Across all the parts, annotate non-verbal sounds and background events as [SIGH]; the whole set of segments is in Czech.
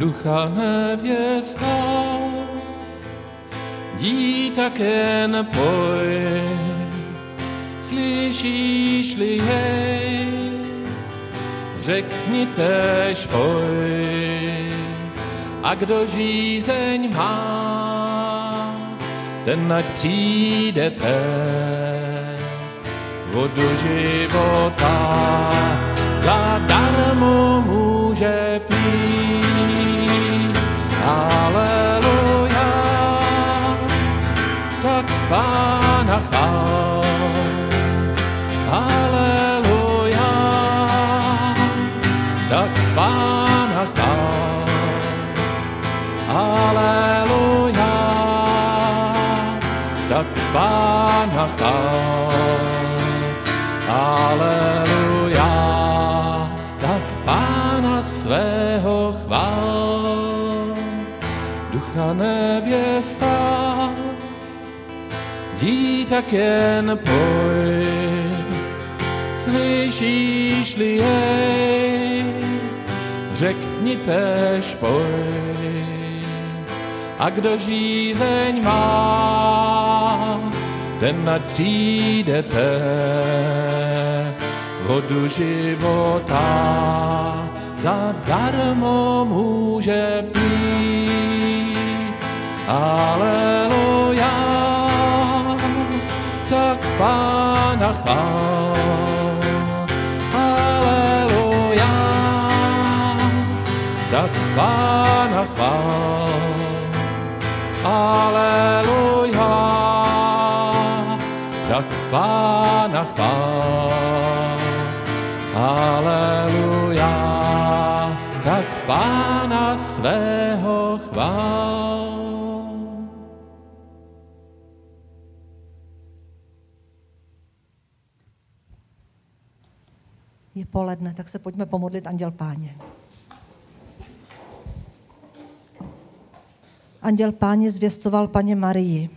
ducha nevěsta, jdi tak jen poj, slyšíš-li jej, řekni tež poj. A kdo žízeň má, ten ať přijdete vodu života zadarmo může pít. Aleluja, tak Pána chvál. Aleluja, tak Pána chvál. Aleluja, tak Pána chvál. Aleluja, tak Pána svého chvál. Nevěsta, jdi tak jen poj, slyšíš-li jej, řekni tež poj. A kdo žízeň má, ten ať přijdete vodu života zadarmo může pít. Aleluja, tak Pána chvál. Aleluja, tak Pána chvál. Aleluja, tak Pána Je poledne, tak se pojďme pomodlit Anděl Páně. Anděl Páně zvěstoval paně Marii.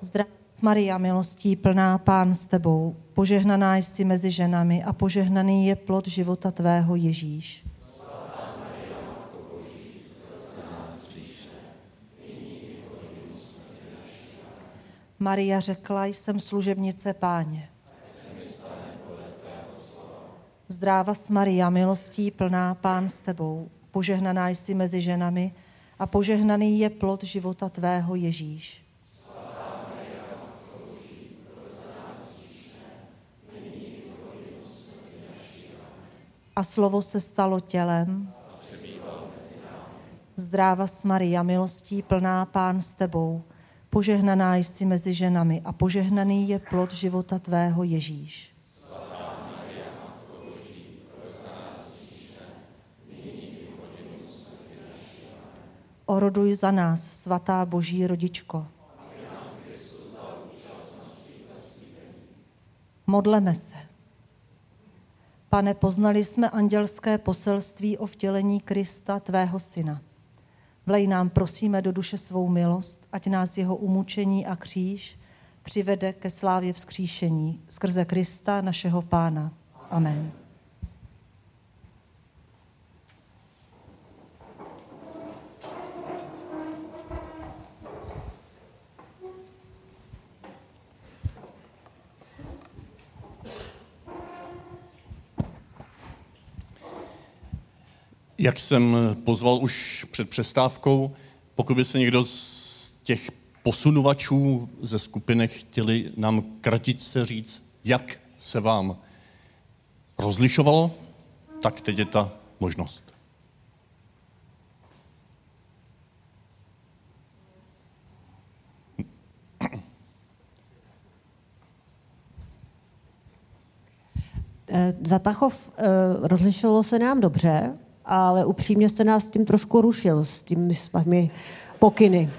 Zdravá Maria, milostí plná Pán s tebou, požehnaná jsi mezi ženami a požehnaný je plod života tvého Ježíš. Maria řekla, jsem služebnice páně. Zdráva s Maria, milostí plná Pán s tebou, požehnaná jsi mezi ženami a požehnaný je plod života tvého Ježíš. A slovo se stalo tělem. Zdráva s Maria, milostí plná Pán s tebou, požehnaná jsi mezi ženami a požehnaný je plod života tvého Ježíš. Oroduj za nás, svatá Boží rodičko. Modleme se. Pane, poznali jsme andělské poselství o vtělení Krista, tvého syna. Vlej nám, prosíme, do duše svou milost, ať nás jeho umučení a kříž přivede ke slávě vzkříšení skrze Krista, našeho Pána. Amen. Jak jsem pozval už před přestávkou, pokud by se někdo z těch posunovačů ze skupiny chtěli nám kratičce říct, jak se vám rozlišovalo, tak teď je ta možnost. Za Tachov eh, rozlišovalo se nám dobře, ale upřímně se nás tím trošku rušil, s těmi svými pokyny.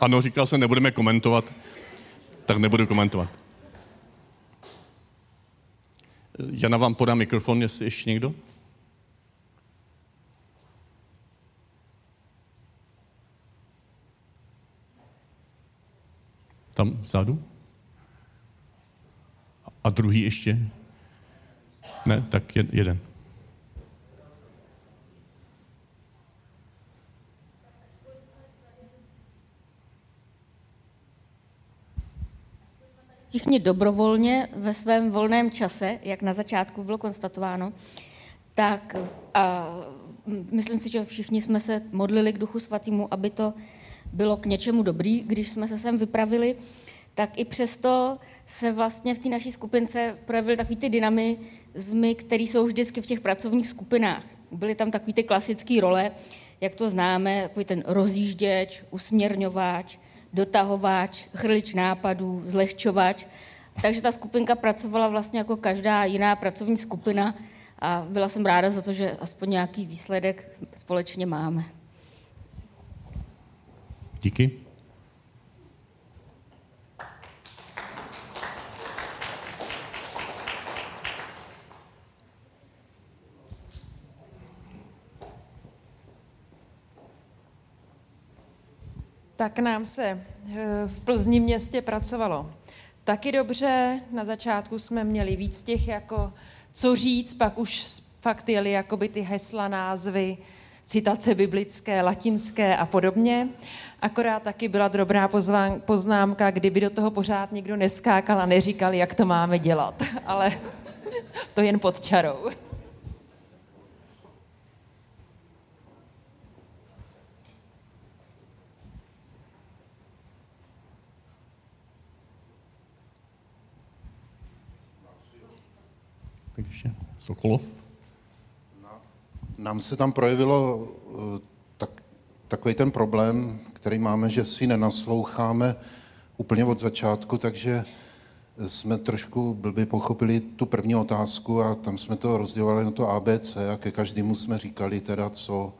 Ano, říkal jsem, nebudeme komentovat, tak nebudu komentovat. Jana vám podá mikrofon, jestli ještě někdo? Tam vzadu? A druhý ještě? Ne, tak jeden. všichni dobrovolně ve svém volném čase, jak na začátku bylo konstatováno, tak a myslím si, že všichni jsme se modlili k Duchu Svatému, aby to bylo k něčemu dobrý, když jsme se sem vypravili, tak i přesto se vlastně v té naší skupince projevily takový ty dynamizmy, které jsou vždycky v těch pracovních skupinách. Byly tam takový ty klasické role, jak to známe, takový ten rozjížděč, usměrňováč, dotahovač, chrlič nápadů, zlehčovač. Takže ta skupinka pracovala vlastně jako každá jiná pracovní skupina a byla jsem ráda za to, že aspoň nějaký výsledek společně máme. Díky. tak nám se eh, v Plzni městě pracovalo taky dobře. Na začátku jsme měli víc těch jako co říct, pak už fakt jeli jakoby ty hesla, názvy, citace biblické, latinské a podobně. Akorát taky byla dobrá poznámka, kdyby do toho pořád nikdo neskákal a neříkal, jak to máme dělat. [LAUGHS] Ale [LAUGHS] to jen pod čarou. Takže Sokolov. Nám se tam projevilo eh, tak, takový ten problém, který máme, že si nenasloucháme úplně od začátku, takže jsme trošku blbě pochopili tu první otázku a tam jsme to rozdělovali na to ABC a ke každému jsme říkali teda, co,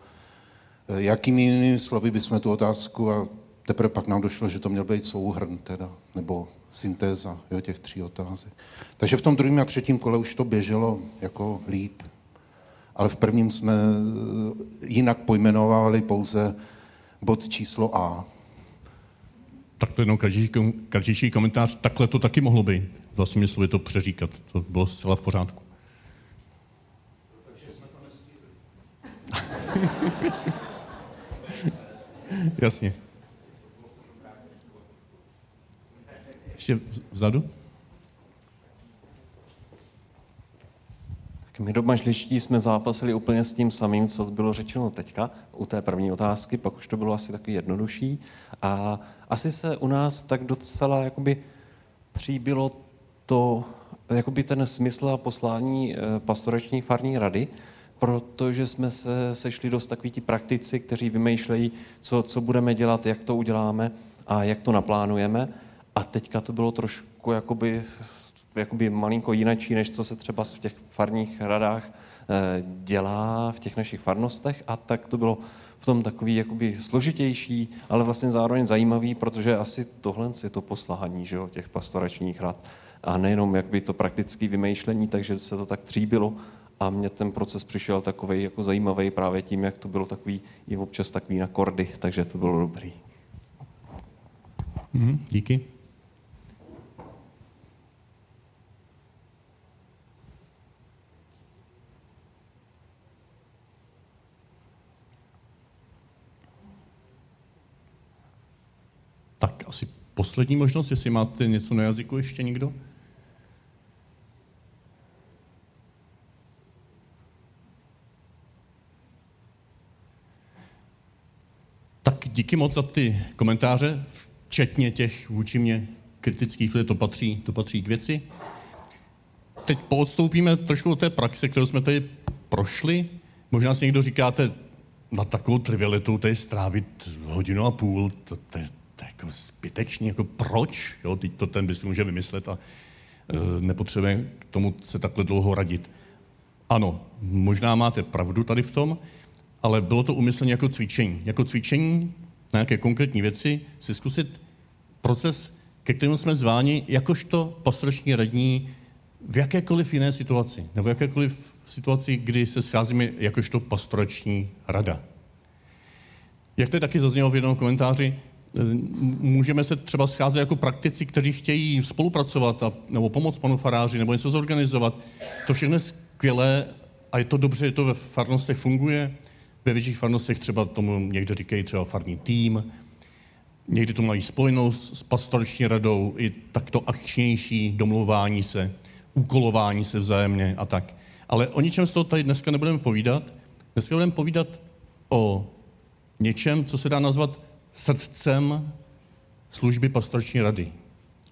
eh, jakými jinými slovy bychom tu otázku a teprve pak nám došlo, že to měl být souhrn teda, nebo syntéza jo, těch tří otázek. Takže v tom druhém a třetím kole už to běželo jako líp. Ale v prvním jsme jinak pojmenovali pouze bod číslo A. Tak to jenom kratičší komentář. Takhle to taky mohlo být. Vlastně slovy to přeříkat. To bylo zcela v pořádku. [LAUGHS] Jasně. Ještě vzadu? My domažliští jsme zápasili úplně s tím samým, co bylo řečeno teďka u té první otázky, pak už to bylo asi takový jednodušší. A asi se u nás tak docela jakoby příbilo to, jakoby ten smysl a poslání eh, pastorační farní rady, protože jsme se sešli dost takový ti praktici, kteří vymýšlejí, co, co budeme dělat, jak to uděláme a jak to naplánujeme. A teďka to bylo trošku jakoby, jakoby malinko jinačí, než co se třeba v těch farních radách eh, dělá v těch našich farnostech a tak to bylo v tom takový jakoby složitější, ale vlastně zároveň zajímavý, protože asi tohle je to poslání že jo, těch pastoračních rad. A nejenom jakby to praktické vymýšlení, takže se to tak tříbilo a mně ten proces přišel takový jako zajímavý právě tím, jak to bylo takový i občas takový na kordy, takže to bylo dobrý. Mm, díky. Asi poslední možnost, jestli máte něco na jazyku ještě někdo? Tak díky moc za ty komentáře, včetně těch vůči mě kritických, to patří, to patří k věci. Teď poodstoupíme trošku do té praxe, kterou jsme tady prošli. Možná si někdo říkáte, na takovou trivialitu tady strávit hodinu a půl, to, to, to je jako zbytečný, jako proč? Jo, teď to ten by si může vymyslet a e, nepotřebuje k tomu se takhle dlouho radit. Ano, možná máte pravdu tady v tom, ale bylo to umyslně jako cvičení. Jako cvičení na nějaké konkrétní věci si zkusit proces, ke kterému jsme zváni jakožto pastorační radní v jakékoliv jiné situaci, nebo v jakékoliv situaci, kdy se scházíme jakožto pastorační rada. Jak to taky zaznělo v jednom komentáři, Můžeme se třeba scházet jako praktici, kteří chtějí spolupracovat a, nebo pomoct panu faráři, nebo něco zorganizovat. To všechno je skvělé a je to dobře, že to ve farnostech funguje. Ve větších farnostech třeba tomu někde říkají třeba farní tým, někdy to mají spojenost s pastorační radou, i takto akčnější domlouvání se, úkolování se vzájemně a tak. Ale o ničem z toho tady dneska nebudeme povídat. Dneska budeme povídat o něčem, co se dá nazvat srdcem služby pastorační rady.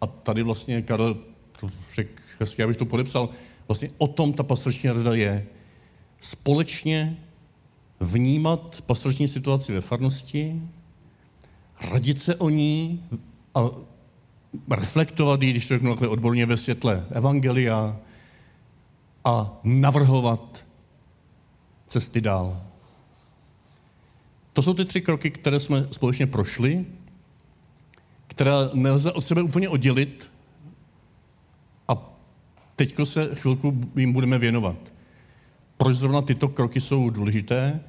A tady vlastně Karel řekl hezky, abych to podepsal, vlastně o tom ta pastorační rada je. Společně vnímat pastorační situaci ve farnosti, radit se o ní a reflektovat ji, když to řeknu takhle odborně ve světle evangelia a navrhovat cesty dál. To jsou ty tři kroky, které jsme společně prošli, které nelze od sebe úplně oddělit a teďko se chvilku jim budeme věnovat. Proč zrovna tyto kroky jsou důležité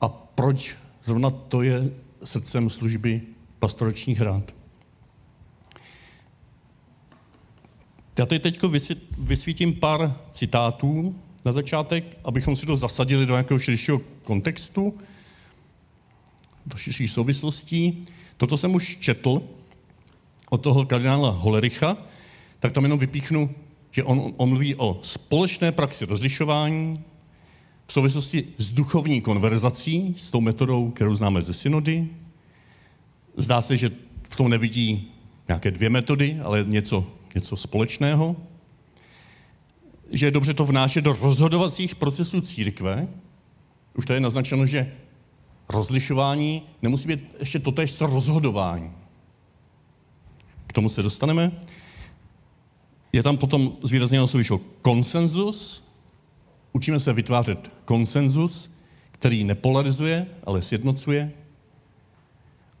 a proč zrovna to je srdcem služby pastoračních rád. Já tady teď vysvítím pár citátů na začátek, abychom si to zasadili do nějakého širšího kontextu, do širších souvislostí. Toto jsem už četl od toho kardinála Holericha, tak tam jenom vypíchnu, že on, on mluví o společné praxi rozlišování v souvislosti s duchovní konverzací, s tou metodou, kterou známe ze synody. Zdá se, že v tom nevidí nějaké dvě metody, ale něco, něco společného. Že je dobře to vnášet do rozhodovacích procesů církve. Už tady je naznačeno, že rozlišování nemusí být ještě totéž co rozhodování. K tomu se dostaneme. Je tam potom zvýrazněno slovíčko konsenzus. Učíme se vytvářet konsenzus, který nepolarizuje, ale sjednocuje.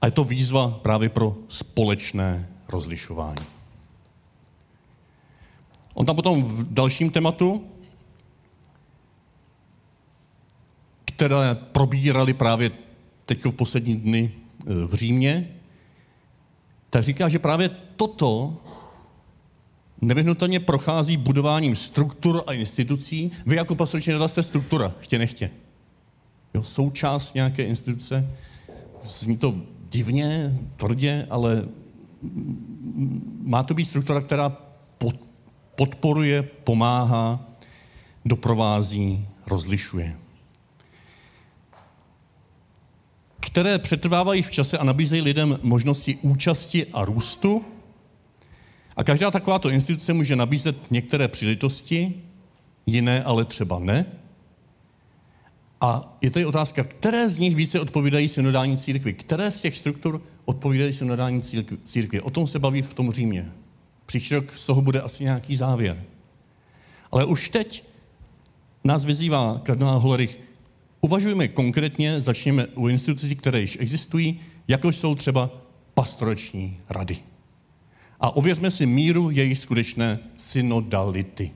A je to výzva právě pro společné rozlišování. On tam potom v dalším tématu které probírali právě teď v poslední dny e, v Římě, tak říká, že právě toto nevyhnutelně prochází budováním struktur a institucí. Vy jako pastorační rada jste struktura, chtě nechtě. Jo, součást nějaké instituce. Zní to divně, tvrdě, ale má to být struktura, která podporuje, pomáhá, doprovází, rozlišuje. Které přetrvávají v čase a nabízejí lidem možnosti účasti a růstu. A každá takováto instituce může nabízet některé příležitosti, jiné ale třeba ne. A je tady otázka, které z nich více odpovídají synodální církvi? Které z těch struktur odpovídají synodální církvi? O tom se baví v tom Římě. Příští rok z toho bude asi nějaký závěr. Ale už teď nás vyzývá kardinál Hollerich, Uvažujeme konkrétně, začněme u institucí, které již existují, jako jsou třeba pastorační rady. A ověřme si míru jejich skutečné synodality.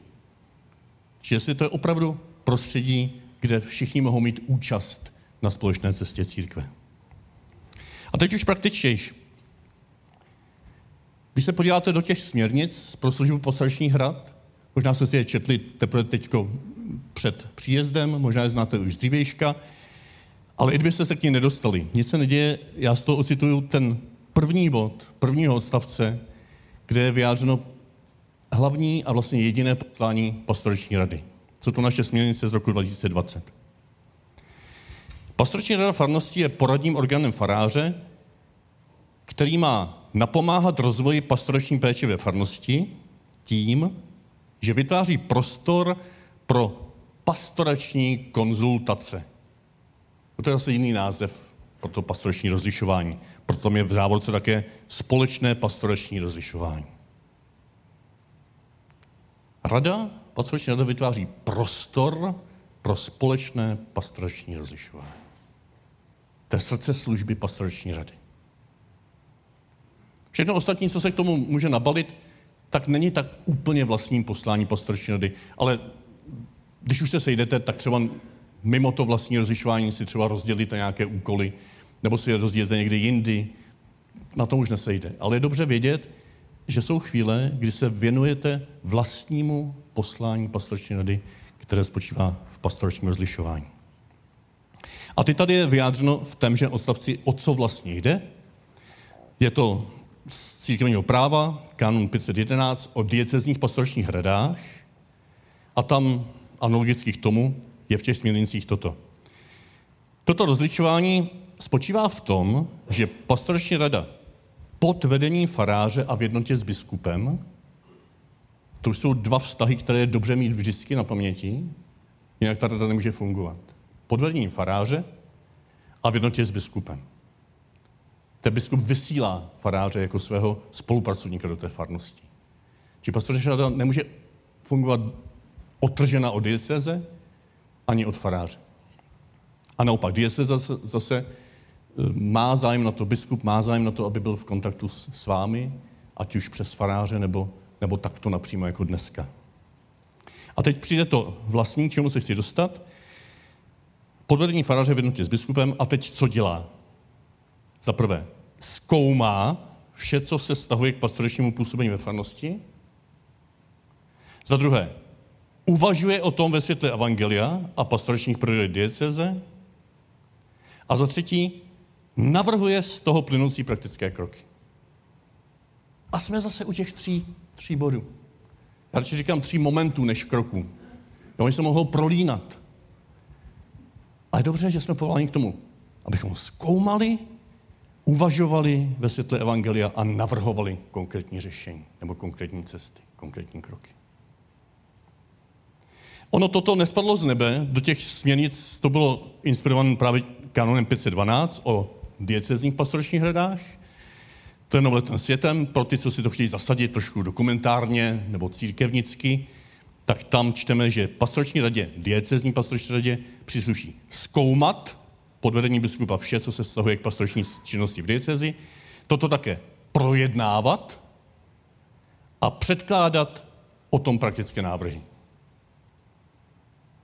Či jestli to je opravdu prostředí, kde všichni mohou mít účast na společné cestě církve. A teď už praktičtější. Když se podíváte do těch směrnic pro službu pastoračních hrad, možná jste si je četli teprve teď před příjezdem, možná je znáte už z dřívějška, ale i kdybyste se k ní nedostali. Nic se neděje, já z toho ocituju ten první bod, prvního odstavce, kde je vyjádřeno hlavní a vlastně jediné poslání pastorační rady. Co to naše směrnice z roku 2020. Pastorační rada farnosti je poradním orgánem faráře, který má napomáhat rozvoji pastorační péče ve farnosti tím, že vytváří prostor pro pastorační konzultace. To je zase jiný název pro to pastorační rozlišování. Proto je v závodce také společné pastorační rozlišování. Rada, pastorační rada vytváří prostor pro společné pastorační rozlišování. To je srdce služby pastorační rady. Všechno ostatní, co se k tomu může nabalit, tak není tak úplně vlastním poslání pastorační rady, ale když už se sejdete, tak třeba mimo to vlastní rozlišování si třeba rozdělíte nějaké úkoly, nebo si je rozdělíte někdy jindy, na tom už nesejde. Ale je dobře vědět, že jsou chvíle, kdy se věnujete vlastnímu poslání pastorační rady, které spočívá v pastoračním rozlišování. A teď tady je vyjádřeno v témže odstavci, o co vlastně jde. Je to z církevního práva, kanon 511, o diecezních pastoračních radách a tam analogicky k tomu je v těch směrnicích toto. Toto rozličování spočívá v tom, že pastorační rada pod vedením faráře a v jednotě s biskupem, to jsou dva vztahy, které je dobře mít vždycky na paměti, jinak ta rada nemůže fungovat. Pod vedením faráře a v jednotě s biskupem. Ten biskup vysílá faráře jako svého spolupracovníka do té farnosti. Či pastorační rada nemůže fungovat otržena od dieceze ani od faráře. A naopak, dieceza zase e, má zájem na to, biskup má zájem na to, aby byl v kontaktu s, s vámi, ať už přes faráře, nebo, nebo takto napřímo jako dneska. A teď přijde to vlastní, čemu se chci dostat. Podvedení faráře v jednotě s biskupem a teď co dělá? Za prvé, zkoumá vše, co se stahuje k pastoračnímu působení ve farnosti. Za druhé, uvažuje o tom ve světle Evangelia a pastoračních priorit dieceze. A za třetí, navrhuje z toho plynoucí praktické kroky. A jsme zase u těch tří, tří bodů. Já radši říkám tří momentů než kroků. No, oni se mohou prolínat. Ale dobře, že jsme povoláni k tomu, abychom zkoumali, uvažovali ve světle Evangelia a navrhovali konkrétní řešení nebo konkrétní cesty, konkrétní kroky. Ono toto nespadlo z nebe, do těch směrnic to bylo inspirované právě kanonem 512 o diecezních pastoračních radách. To je novletem světem, pro ty, co si to chtějí zasadit trošku dokumentárně nebo církevnicky, tak tam čteme, že pastorační radě, diecezní pastorační radě přísluší zkoumat pod vedením biskupa vše, co se vztahuje k pastorační činnosti v diecezi, toto také projednávat a předkládat o tom praktické návrhy.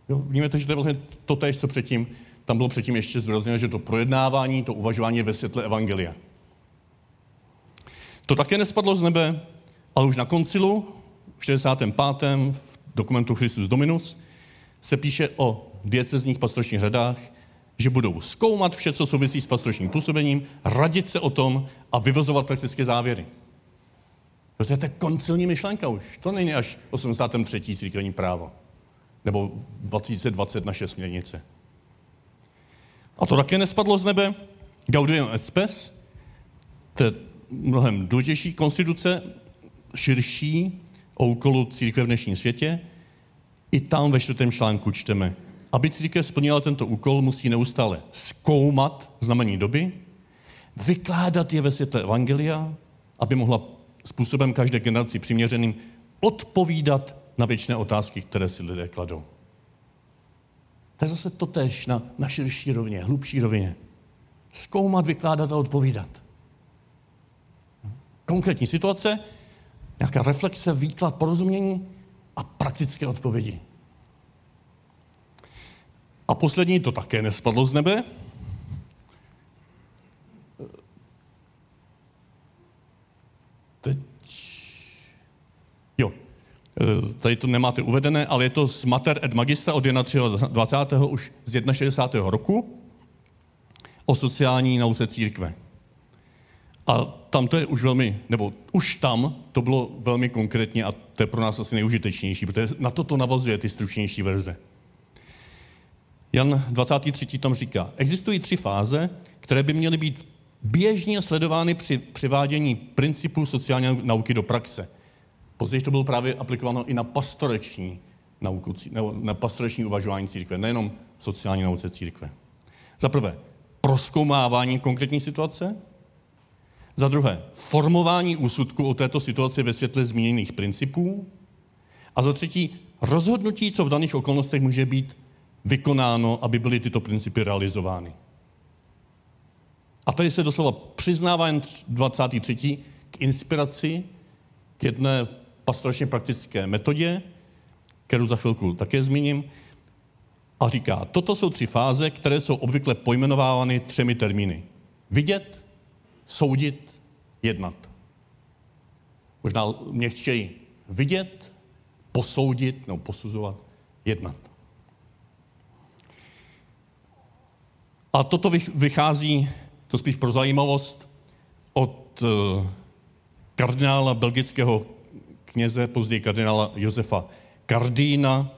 Jo, vnímáte, že to je vlastně to tež, co předtím, tam bylo předtím ještě zdůrazněno, že to projednávání, to uvažování ve světle Evangelia. To také nespadlo z nebe, ale už na koncilu, v 65. v dokumentu Christus Dominus, se píše o diecezních pastoračních řadách, že budou zkoumat vše, co souvisí s pastoračním působením, radit se o tom a vyvozovat praktické závěry. To je koncilní myšlenka už. To není až 83. církevní právo nebo 2020 naše směrnice. A to také nespadlo z nebe. Gaudium et Spes, to je mnohem důležitější konstituce, širší o úkolu církve v dnešním světě. I tam ve čtvrtém článku čteme, aby církev splnila tento úkol, musí neustále zkoumat znamení doby, vykládat je ve světle Evangelia, aby mohla způsobem každé generaci přiměřeným odpovídat na věčné otázky, které si lidé kladou. To je zase totéž na, na širší rovině, hlubší rovině. Zkoumat, vykládat a odpovídat. Konkrétní situace, nějaká reflexe, výklad, porozumění a praktické odpovědi. A poslední to také nespadlo z nebe. Teď Eh, tady to nemáte uvedené, ale je to z Mater et Magistra od 21. už z 61. roku o sociální nauce církve. A tam to je už velmi, nebo už tam to bylo velmi konkrétně a to je pro nás asi nejužitečnější, protože na to to navazuje ty stručnější verze. Jan 23. tam říká, existují tři fáze, které by měly být běžně sledovány při přivádění principů sociální nauky do praxe. Později to bylo právě aplikováno i na pastoreční nauku, na pastoreční uvažování církve, nejenom sociální nauce církve. Za prvé, proskoumávání konkrétní situace. Za druhé, formování úsudku o této situaci ve světle zmíněných principů. A za třetí, rozhodnutí, co v daných okolnostech může být vykonáno, aby byly tyto principy realizovány. A tady se doslova přiznává jen 23. k inspiraci k jedné pastoračně praktické metodě, kterou za chvilku také zmíním, a říká, toto jsou tři fáze, které jsou obvykle pojmenovávány třemi termíny. Vidět, soudit jednat. Možná měkčeji vidět, posoudit nebo posuzovat, jednat. A toto vychází, to spíš pro zajímavost, od eh, kardinála belgického kněze, později kardinála Josefa Kardína,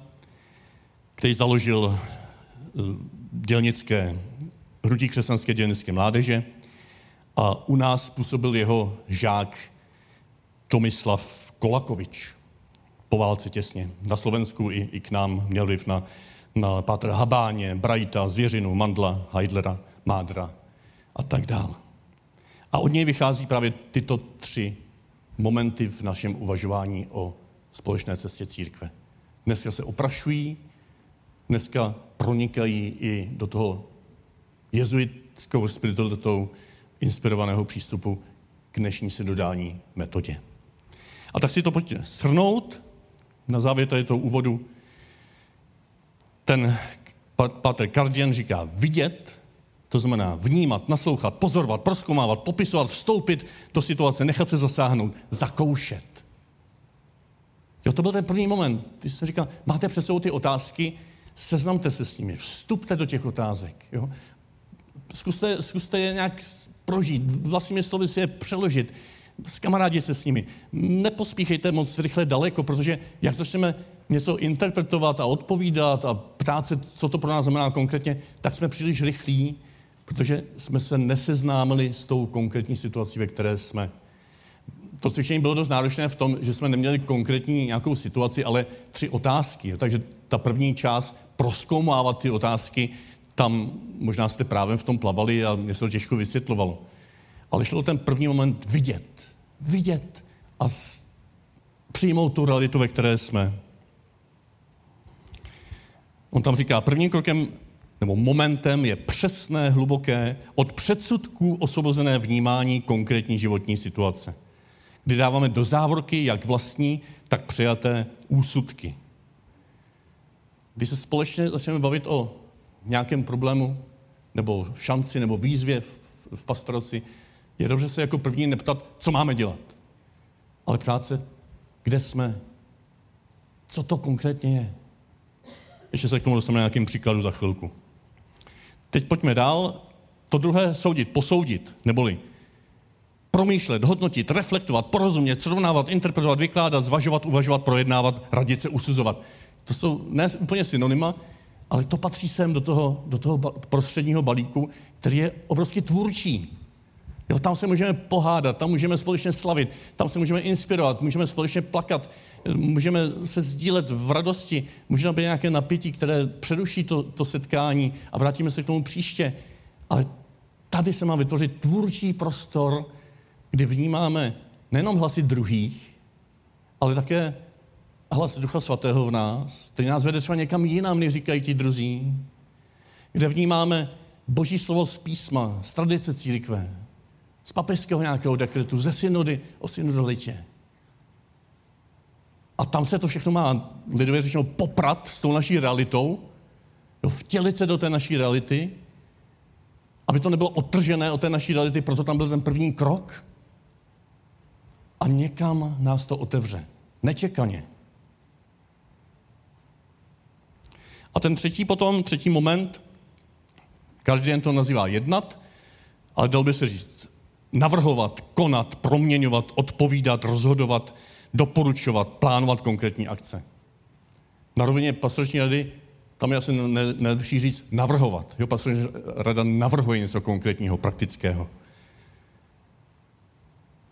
který založil eh, dělnické, hrudí křesťanské dělnické mládeže a u nás působil jeho žák Tomislav Kolakovič po válce těsně. Na Slovensku i, i k nám měl vliv na, na Pátra Habáně, Brajta, Zvěřinu, Mandla, Heidlera, Mádra a tak dále. A od něj vychází právě tyto tři momenty v našem uvažování o společné cestě církve. Dneska se oprašují, dneska pronikají i do toho jezuitskou spiritualitou inspirovaného přístupu k dnešní synodální metodě. A tak si to pojďte shrnout na závěr tady toho úvodu. Ten Pater Kardian říká vidět, to znamená vnímat, naslouchat, pozorovat, proskoumávat, popisovat, vstoupit do situace, nechat se zasáhnout, zakoušet. Jo, to byl ten první moment, když se říká, máte před sebou ty otázky, seznamte se s nimi, vstupte do těch otázek. Jo? Zkuste, zkuste je nějak prožít, vlastními slovy si je přeložit, s kamarádi se s nimi. Nepospíchejte moc rychle daleko, protože jak začneme něco interpretovat a odpovídat a ptát se, co to pro nás znamená konkrétně, tak jsme příliš rychlí, protože jsme se neseznámili s tou konkrétní situací, ve které jsme. To cvičení bylo dost náročné v tom, že jsme neměli konkrétní nějakou situaci, ale tři otázky. Takže ta první část, proskoumávat ty otázky, tam možná jste právě v tom plavali a mě se to těžko vysvětlovalo. Ale šlo ten první moment vidět. Vidět a přijmout tu realitu, ve které jsme. On tam říká, prvním krokem nebo momentem je přesné, hluboké, od předsudků osvobozené vnímání konkrétní životní situace. Kdy dáváme do závorky jak vlastní, tak přijaté úsudky. Když se společně začneme bavit o nějakém problému, nebo šanci, nebo výzvě v, pastoraci, je dobře se jako první neptat, co máme dělat, ale ptát se, kde jsme, co to konkrétně je. Ještě se k tomu dostaneme nějakým příkladu za chvilku. Teď pojďme dál. To druhé soudit, posoudit, neboli promýšlet, hodnotit, reflektovat, porozumět, srovnávat, interpretovat, vykládat, zvažovat, uvažovat, projednávat, radit se, usuzovat. To jsou ne úplně synonyma, ale to patří sem do toho, do toho prostředního balíku, který je obrovsky tvůrčí. Jo, tam se můžeme pohádat, tam můžeme společně slavit, tam se můžeme inspirovat, můžeme společně plakat, můžeme se sdílet v radosti, můžeme být nějaké napětí, které přeruší to, to setkání a vrátíme se k tomu příště. Ale tady se má vytvořit tvůrčí prostor, kdy vnímáme nejenom hlasy druhých, ale také hlas Ducha Svatého v nás, který nás vede třeba někam jinam, než říkají ti druzí, kde vnímáme Boží slovo z písma, z tradice církve, z papežského nějakého dekretu, ze synody o synodalitě. A tam se to všechno má, lidově řečeno, poprat s tou naší realitou, jo, vtělit se do té naší reality, aby to nebylo odtržené od té naší reality, proto tam byl ten první krok. A někam nás to otevře. Nečekaně. A ten třetí potom, třetí moment, každý den to nazývá jednat, ale dal by se říct navrhovat, konat, proměňovat, odpovídat, rozhodovat, doporučovat, plánovat konkrétní akce. Na rovině pastorační rady tam je asi nejlepší říct navrhovat. Jo, pastorační rada navrhuje něco konkrétního, praktického.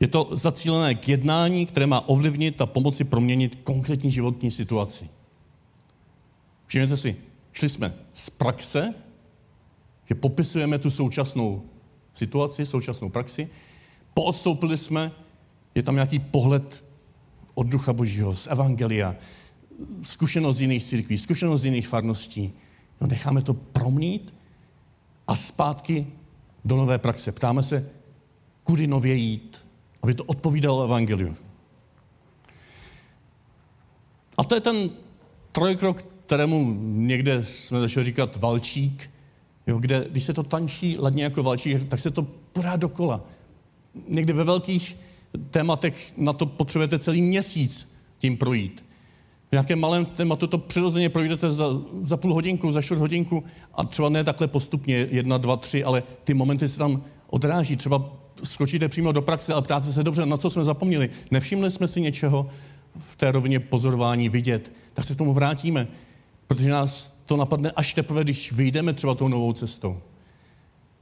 Je to zacílené k jednání, které má ovlivnit a pomoci proměnit konkrétní životní situaci. Všimněte si, šli jsme z praxe, že popisujeme tu současnou situaci, současnou praxi, poodstoupili jsme, je tam nějaký pohled od Ducha Božího, z Evangelia, zkušenost z jiných církví, zkušenost z jiných farností. No, necháme to promnít a zpátky do nové praxe. Ptáme se, kudy nově jít, aby to odpovídalo Evangeliu. A to je ten trojkrok, kterému někde jsme začali říkat valčík, jo, kde když se to tančí ladně jako valčík, tak se to pořád dokola. někdy ve velkých tématech na to potřebujete celý měsíc tím projít. V nějakém malém tématu to přirozeně projdete za, za půl hodinku, za čtvrt hodinku a třeba ne takhle postupně, jedna, dva, tři, ale ty momenty se tam odráží. Třeba skočíte přímo do praxe, ale ptáte se dobře, na co jsme zapomněli. Nevšimli jsme si něčeho v té rovině pozorování vidět. Tak se k tomu vrátíme, protože nás to napadne až teprve, když vyjdeme třeba tou novou cestou.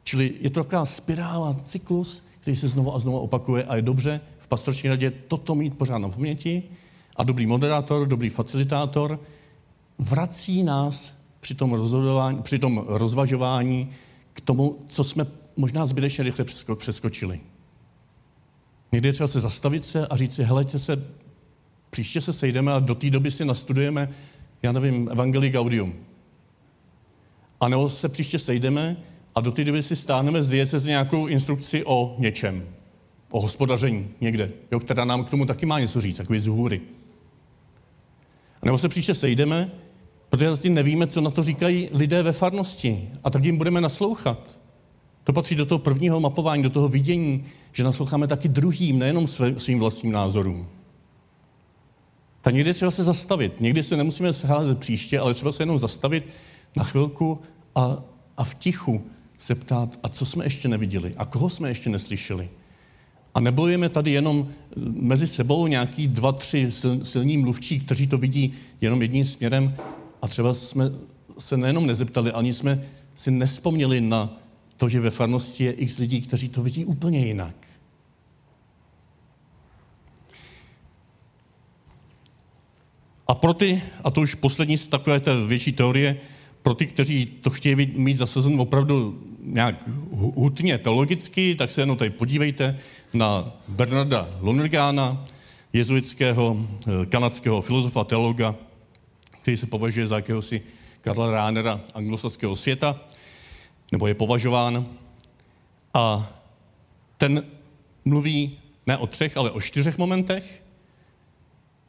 Čili je to taková spirála, cyklus, který se znovu a znovu opakuje a je dobře v pastorační radě toto mít pořád na paměti a dobrý moderátor, dobrý facilitátor vrací nás při tom, rozhodování, při tom rozvažování k tomu, co jsme možná zbytečně rychle přeskočili. Někdy je třeba se zastavit se a říct si, helejte se, příště se sejdeme a do té doby si nastudujeme, já nevím, Evangelii Gaudium. A nebo se příště sejdeme a do té doby si stáhneme z z nějakou instrukci o něčem, o hospodaření někde, jo, která nám k tomu taky má něco říct, takový z hůry. A nebo se příště sejdeme, protože zatím nevíme, co na to říkají lidé ve farnosti a tak jim budeme naslouchat. To patří do toho prvního mapování, do toho vidění, že nasloucháme taky druhým, nejenom svým vlastním názorům. Tak někdy třeba se zastavit. Někdy se nemusíme scházet příště, ale třeba se jenom zastavit na chvilku a, a v tichu se ptát, a co jsme ještě neviděli, a koho jsme ještě neslyšeli. A nebojujeme tady jenom mezi sebou nějaký dva, tři silní mluvčí, kteří to vidí jenom jedním směrem a třeba jsme se nejenom nezeptali, ani jsme si nespomněli na to, že ve farnosti je x lidí, kteří to vidí úplně jinak. A pro ty, a to už poslední z takové té větší teorie, pro ty, kteří to chtějí mít zasazen opravdu nějak hutně teologicky, tak se jenom tady podívejte na Bernarda Lonergána, jezuitského eh, kanadského filozofa, teologa, který se považuje za jakéhosi Karla Ránera anglosaského světa, nebo je považován. A ten mluví ne o třech, ale o čtyřech momentech.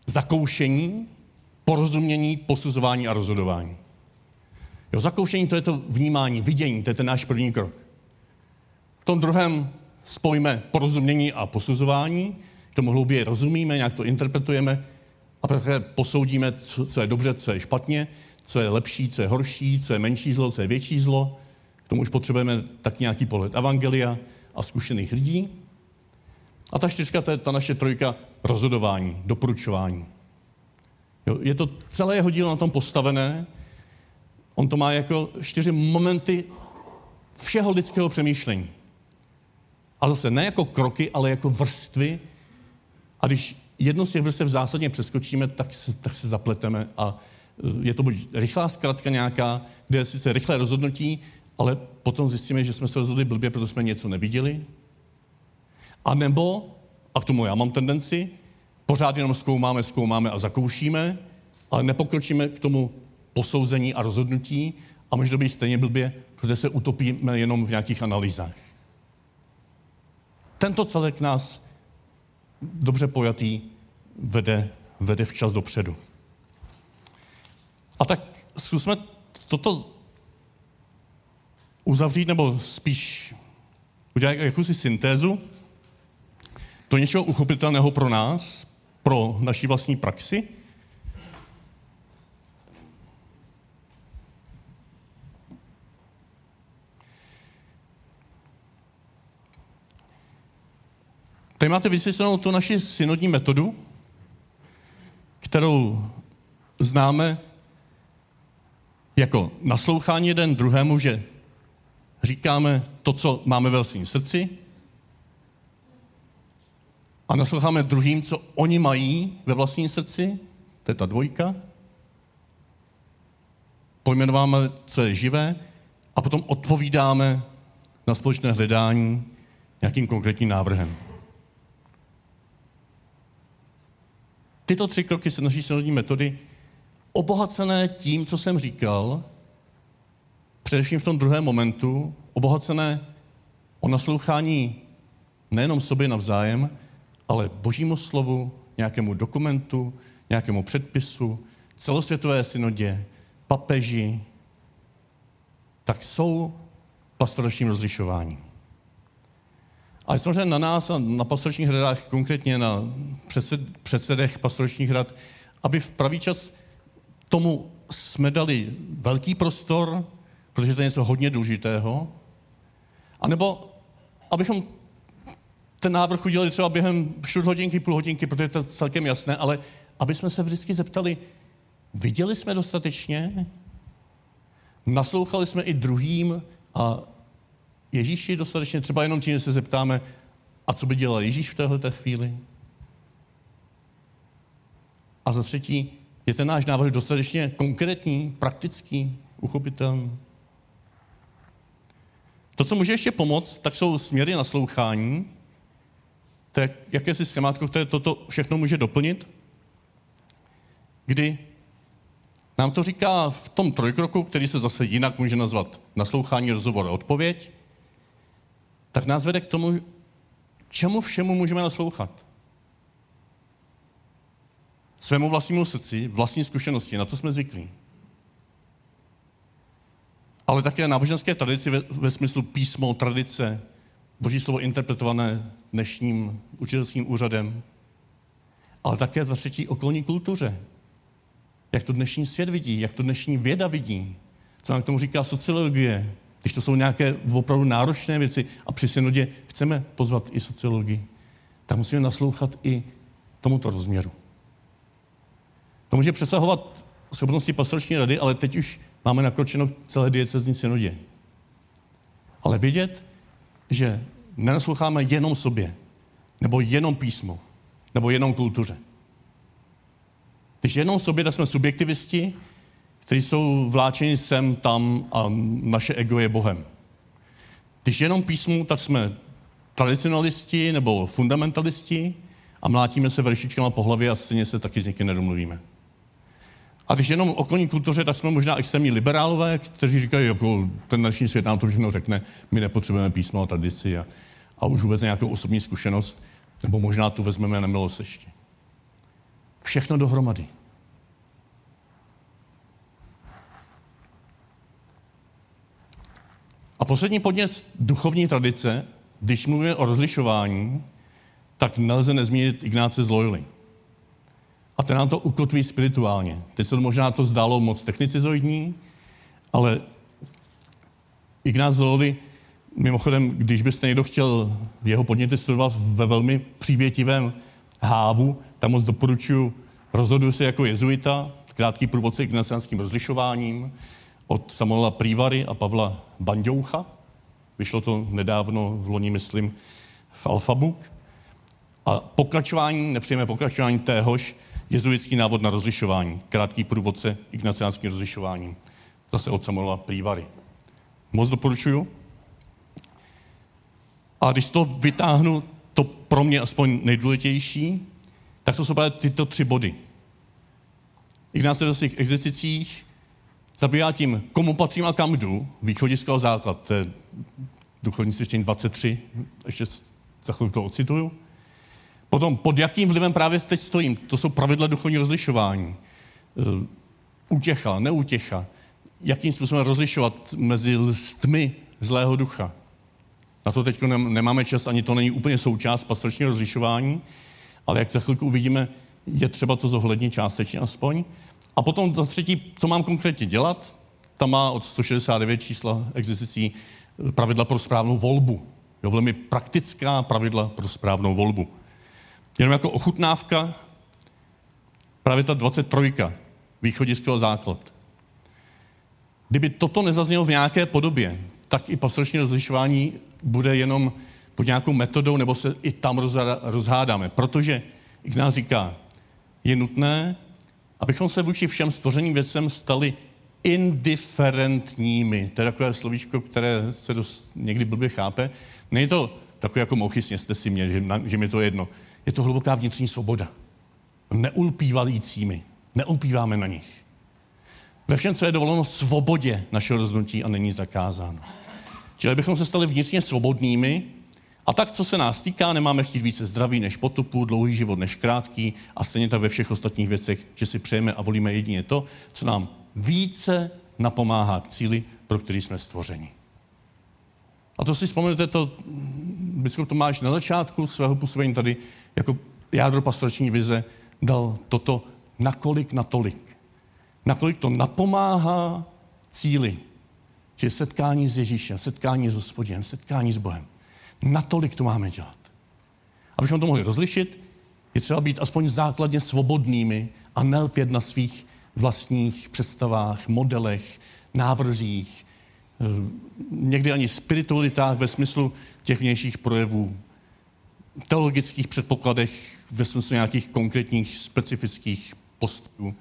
Zakoušení, porozumění, posuzování a rozhodování. Jo, zakoušení to je to vnímání, vidění, to je ten náš první krok. V tom druhém spojíme porozumění a posuzování, tomu hlouběji rozumíme, nějak to interpretujeme a pak posoudíme, co je dobře, co je špatně, co je lepší, co je horší, co je menší zlo, co je větší zlo. K tomu už potřebujeme tak nějaký pohled evangelia a zkušených lidí. A ta čtyřka, to je ta naše trojka rozhodování, doporučování. Jo, je to celé jeho dílo na tom postavené. On to má jako čtyři momenty všeho lidského přemýšlení. A zase ne jako kroky, ale jako vrstvy. A když jednu z těch vrstev zásadně přeskočíme, tak se, tak se zapleteme a e, je to buď rychlá zkratka nějaká, kde je sice rychlé rozhodnutí, ale potom zjistíme, že jsme se rozhodli blbě, protože jsme něco neviděli. A nebo, a k tomu já mám tendenci, pořád jenom zkoumáme, zkoumáme a zakoušíme, ale nepokročíme k tomu posouzení a rozhodnutí a to být stejně blbě, protože se utopíme jenom v nějakých analýzách. Tento celek nás dobře pojatý vede, vede včas dopředu. A tak zkusme toto uzavřít, nebo spíš udělat jakousi syntézu do něčeho uchopitelného pro nás, pro naší vlastní praxi. Tady máte vysvětlenou tu naši synodní metodu, kterou známe jako naslouchání jeden druhému, že říkáme to, co máme ve svém srdci a nasloucháme druhým, co oni mají ve vlastním srdci, to je ta dvojka, pojmenováme, co je živé a potom odpovídáme na společné hledání nějakým konkrétním návrhem. Tyto tři kroky se naší synodní metody obohacené tím, co jsem říkal, především v tom druhém momentu, obohacené o naslouchání nejenom sobě navzájem, ale božímu slovu, nějakému dokumentu, nějakému předpisu, celosvětové synodě, papeži, tak jsou pastoračním rozlišováním. Ale samozřejmě na nás a na pastoračních radách, konkrétně na předsed, předsedech pastoračních rad, aby v pravý čas tomu jsme dali velký prostor, protože to je něco hodně důležitého, anebo abychom ten návrh udělali třeba během čtvrt hodinky, půl hodinky, protože to je celkem jasné, ale aby jsme se vždycky zeptali, viděli jsme dostatečně, naslouchali jsme i druhým a Ježíši dostatečně, třeba jenom tím, že se zeptáme, a co by dělal Ježíš v této chvíli? A za třetí, je ten náš návrh dostatečně konkrétní, praktický, uchopitelný? To, co může ještě pomoct, tak jsou směry naslouchání, to je jakési schémátko, které toto všechno může doplnit, kdy nám to říká v tom trojkroku, který se zase jinak může nazvat naslouchání, rozhovor a odpověď, tak nás vede k tomu, čemu všemu můžeme naslouchat. Svému vlastnímu srdci, vlastní zkušenosti, na to jsme zvyklí. Ale také náboženské tradici ve, ve smyslu písmo, tradice, boží slovo interpretované dnešním učitelským úřadem, ale také za třetí okolní kultuře. Jak to dnešní svět vidí, jak to dnešní věda vidí, co nám k tomu říká sociologie, když to jsou nějaké opravdu náročné věci a při synodě chceme pozvat i sociologii, tak musíme naslouchat i tomuto rozměru. To může přesahovat schopnosti pastorační rady, ale teď už máme nakročeno celé diecezní synodě. Ale vědět, že nenasloucháme jenom sobě, nebo jenom písmu, nebo jenom kultuře. Když jenom sobě, tak jsme subjektivisti, kteří jsou vláčeni sem, tam a naše ego je Bohem. Když jenom písmu, tak jsme tradicionalisti nebo fundamentalisti a mlátíme se vršičkama po hlavě a stejně se taky s někým nedomluvíme. A když jenom okolní kultuře, tak jsme možná extrémní liberálové, kteří říkají, jako ten dnešní svět nám to všechno řekne, my nepotřebujeme písmo a tradici a, a už vůbec nějakou osobní zkušenost, nebo možná tu vezmeme na milost ještě. Všechno dohromady. A poslední podnět duchovní tradice, když mluvíme o rozlišování, tak nelze nezmínit Ignáce z Loyoli. A ten nám to ukotví spirituálně. Teď se to možná to zdálo moc technicizoidní, ale Ignác z Loyoli, mimochodem, když byste někdo chtěl jeho podněty studovat ve velmi přívětivém hávu, tam moc doporučuji, rozhoduju se jako jezuita, krátký průvodce ignaciánským rozlišováním, od Samuela Prývary a Pavla Bandoucha. Vyšlo to nedávno v loni, myslím, v Alfabook. A pokračování, nepřijeme pokračování téhož, jezuitský návod na rozlišování, krátký průvodce ignaciánským rozlišováním. Zase od Samuela Prývary. Moc doporučuju. A když to vytáhnu, to pro mě aspoň nejdůležitější, tak to jsou právě tyto tři body. Ignáce ve svých existicích zabývá tím, komu patřím a kam jdu, východisko a základ, to je duchovní cvičení 23, ještě za chvilku to ocituju. Potom, pod jakým vlivem právě teď stojím, to jsou pravidla duchovní rozlišování. Eh, útěcha, neútěcha, jakým způsobem rozlišovat mezi listmi zlého ducha. Na to teď nemáme čas, ani to není úplně součást pastoračního rozlišování, ale jak za chvilku uvidíme, je třeba to zohlednit částečně aspoň. A potom za třetí, co mám konkrétně dělat, tam má od 169 čísla existující eh, pravidla pro správnou volbu. Jo, velmi praktická pravidla pro správnou volbu. Jenom jako ochutnávka, právě ta 23. východiského základ. Kdyby toto nezaznělo v nějaké podobě, tak i pastorační rozlišování bude jenom pod nějakou metodou, nebo se i tam rozhádáme. Protože, nás říká, je nutné abychom se vůči všem stvořeným věcem stali indiferentními. To je takové slovíčko, které se dost někdy blbě chápe. Není to takové jako mouchy, sněste si mě, že, že mi to je jedno. Je to hluboká vnitřní svoboda. Neulpívajícími. Neulpíváme na nich. Ve všem, co je dovoleno svobodě našeho rozhodnutí a není zakázáno. Čili bychom se stali vnitřně svobodnými, a tak, co se nás týká, nemáme chtít více zdraví než potupu, dlouhý život než krátký a stejně tak ve všech ostatních věcech, že si přejeme a volíme jedině to, co nám více napomáhá k cíli, pro který jsme stvořeni. A to si vzpomenete, to biskup Tomáš na začátku svého působení tady jako jádro pastorační vize dal toto nakolik natolik. Nakolik to napomáhá cíli, že setkání s Ježíšem, setkání s hospodinem, setkání s Bohem. Natolik to máme dělat. Abychom to mohli rozlišit, je třeba být aspoň základně svobodnými a nelpět na svých vlastních představách, modelech, návrzích, eh, někdy ani spiritualitách ve smyslu těch vnějších projevů, teologických předpokladech ve smyslu nějakých konkrétních specifických postupů.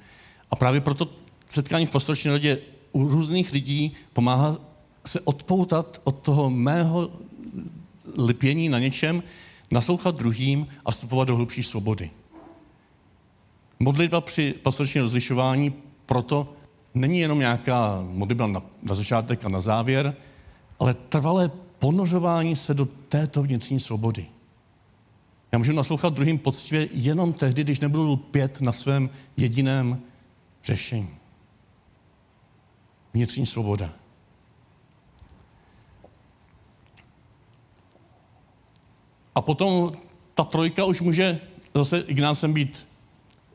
A právě proto setkání v pastorační radě u různých lidí pomáhá se odpoutat od toho mého lpění na něčem, naslouchat druhým a vstupovat do hlubší svobody. Modlitba při pastoračním rozlišování proto není jenom nějaká modlitba na, na začátek a na závěr, ale trvalé ponořování se do této vnitřní svobody. Já můžu naslouchat druhým poctivě jenom tehdy, když nebudu lpět na svém jediném řešení. Vnitřní svoboda. A potom ta trojka už může zase Ignácem být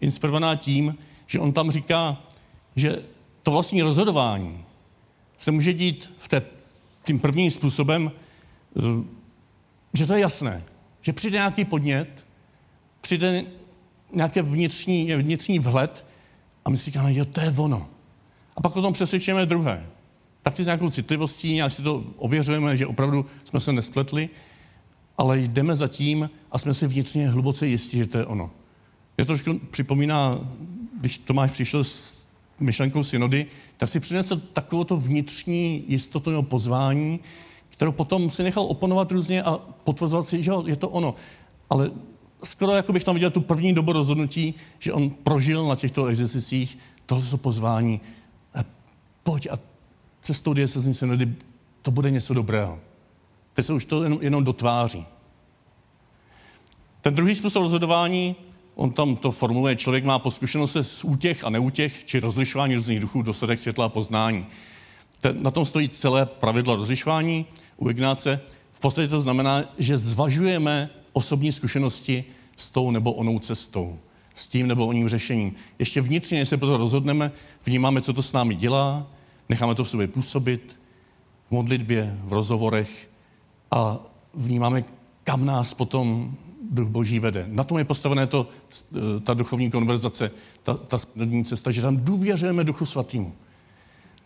inspirovaná tím, že on tam říká, že to vlastní rozhodování se může dít v té, tím prvním způsobem, že to je jasné, že přijde nějaký podnět, přijde nějaký vnitřní, vnitřní vhled a my si říkáme, jo, to je ono. A pak o tom přesvědčujeme druhé. Taky s nějakou citlivostí, nějak si to ověřujeme, že opravdu jsme se nespletli, ale jdeme za tím a jsme si vnitřně hluboce jistí, že to je ono. Je to trošku připomíná, když Tomáš přišel s myšlenkou synody, tak si přinesl takovou vnitřní jistotu nebo pozvání, kterou potom si nechal oponovat různě a potvrzovat si, že je to ono. Ale skoro jako bych tam viděl tu první dobu rozhodnutí, že on prožil na těchto exercicích tohle pozvání. A pojď a cestou diecezní synody to bude něco dobrého. Teď se už to jenom, jenom dotváří. Ten druhý způsob rozhodování, on tam to formuluje, člověk má po zkušenosti z útěch a neútěch, či rozlišování různých duchů, dosadek světla a poznání. Ten, na tom stojí celé pravidla rozlišování u Ignáce. V podstatě to znamená, že zvažujeme osobní zkušenosti s tou nebo onou cestou, s tím nebo oním řešením. Ještě vnitřně, se proto rozhodneme, vnímáme, co to s námi dělá, necháme to v sobě působit, v modlitbě, v rozhovorech a vnímáme, kam nás potom duch boží vede. Na tom je postavené to, eh, ta duchovní konverzace, ta, ta cesta, že tam důvěřujeme duchu svatýmu.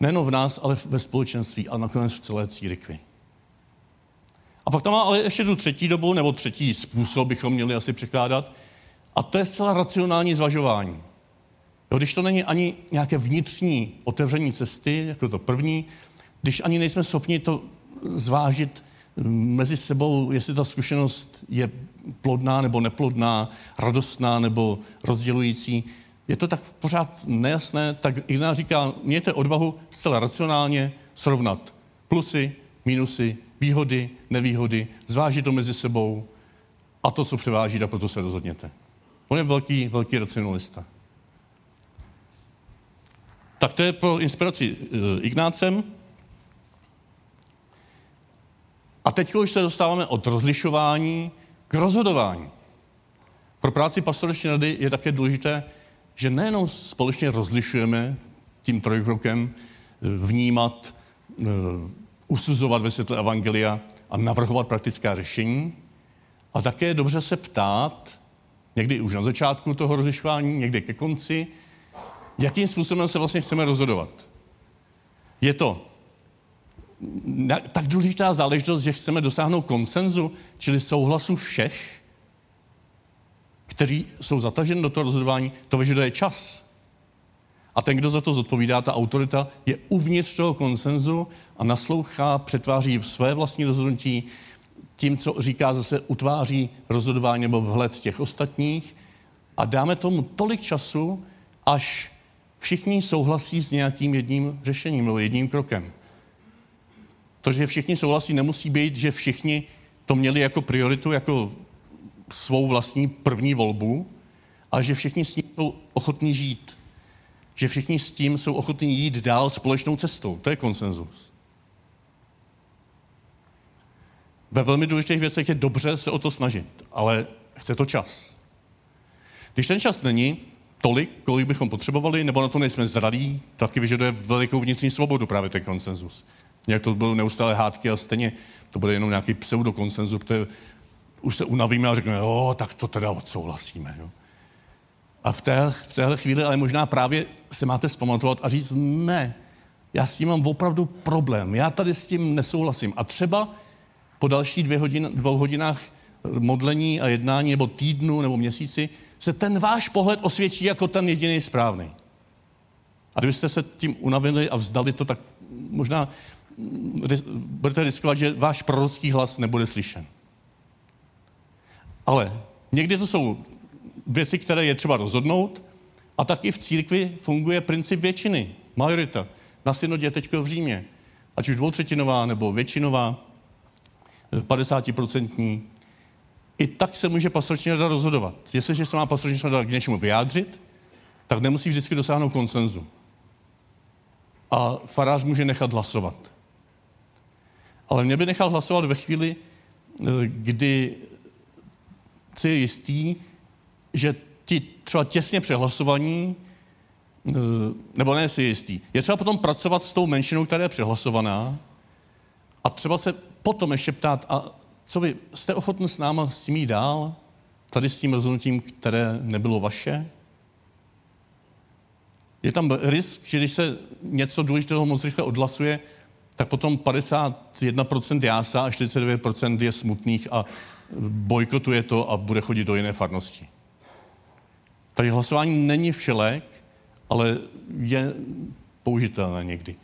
Nejen v nás, ale ve společenství a nakonec v celé církvi. A pak tam má ale ještě tu třetí dobu, nebo třetí způsob bychom měli asi překládat, a to je zcela racionální zvažování. Jo, když to není ani nějaké vnitřní otevření cesty, jako to první, když ani nejsme schopni to zvážit mezi sebou, jestli ta zkušenost je plodná nebo neplodná, radostná nebo rozdělující, je to tak pořád nejasné, tak Ignác říká, mějte odvahu zcela racionálně srovnat plusy, minusy, výhody, nevýhody, zvážit to mezi sebou a to, co převáží, a proto se rozhodněte. On je velký, velký racionalista. Tak to je pro inspiraci uh, Ignácem. A teď už se dostáváme od rozlišování k rozhodování. Pro práci pastorační rady je také důležité, že nejenom společně rozlišujeme tím trojkrokem eh, vnímat, eh, usuzovat ve světle Evangelia a navrhovat praktická řešení, a také dobře se ptát, někdy už na začátku toho rozlišování, někdy ke konci, jakým způsobem se vlastně chceme rozhodovat. Je to tak důležitá záležitost, že chceme dosáhnout konsenzu, čili souhlasu všech, kteří jsou zataženi do toho rozhodování, to vyžaduje čas. A ten, kdo za to zodpovídá, ta autorita, je uvnitř toho konsenzu a naslouchá, přetváří v své vlastní rozhodnutí, tím, co říká, zase utváří rozhodování nebo vhled těch ostatních a dáme tomu tolik času, až všichni souhlasí s nějakým jedním řešením nebo jedním krokem. To, že všichni souhlasí, nemusí být, že všichni to měli jako prioritu, jako svou vlastní první volbu, ale že všichni s tím jsou ochotní žít. Že všichni s tím jsou ochotní jít dál společnou cestou. To je konsenzus. Ve velmi důležitých věcech je dobře se o to snažit, ale chce to čas. Když ten čas není tolik, kolik bychom potřebovali, nebo na to nejsme zralí, taky vyžaduje velikou vnitřní svobodu právě ten konsenzus. Jak to budou neustále hádky a stejně to bude jenom nějaký pseudokonsenzus, protože už se unavíme a řekneme, jo, tak to teda odsouhlasíme. Jo. A v, té, v téhle chvíli ale možná právě se máte zpamatovat a říct, ne, já s tím mám opravdu problém, já tady s tím nesouhlasím. A třeba po další dvě hodin, dvou hodinách modlení a jednání, nebo týdnu, nebo měsíci, se ten váš pohled osvědčí jako ten jediný správný. A kdybyste se tím unavili a vzdali to, tak možná budete riskovat, že váš prorocký hlas nebude slyšen. Ale někdy to jsou věci, které je třeba rozhodnout, a taky v církvi funguje princip většiny, majorita. Na synodě teď v Římě, ať už dvoutřetinová nebo většinová, 50%. I tak se může pastorační rada rozhodovat. Jestliže se má pastorační rada k něčemu vyjádřit, tak nemusí vždycky dosáhnout konsenzu. A farář může nechat hlasovat. Ale mě by nechal hlasovat ve chvíli, eh, kdy si je jistý, že ti třeba těsně přehlasovaní, eh, nebo ne si jistý, je třeba potom pracovat s tou menšinou, která je přehlasovaná a třeba se potom ještě ptát, a co vy, jste ochotni s náma s tím jít dál? Tady s tím rozhodnutím, které nebylo vaše? Je tam risk, že když se něco důležitého moc rychle odhlasuje, tak potom 51% jásá a 49% je smutných a bojkotuje to a bude chodit do jiné farnosti. Tady hlasování není všelek, ale je použitelné někdy.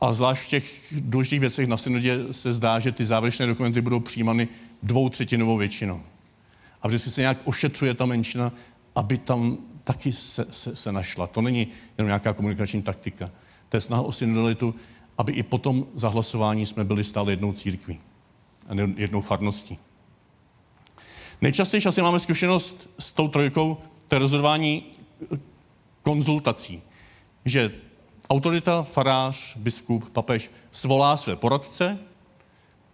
A zvlášť v těch důležitých věcech na synodě se zdá, že ty závěrečné dokumenty budou přijímány dvoutřetinovou většinou. A vždycky se nějak ošetřuje ta menšina, aby tam taky se, se, se našla. To není jenom nějaká komunikační taktika. To je snaha o synodalitu, aby i potom za hlasování jsme byli stále jednou církví a jednou farností. Nejčastěji asi máme zkušenost s tou trojkou, to je rozhodování konzultací. Že autorita, farář, biskup, papež svolá své poradce,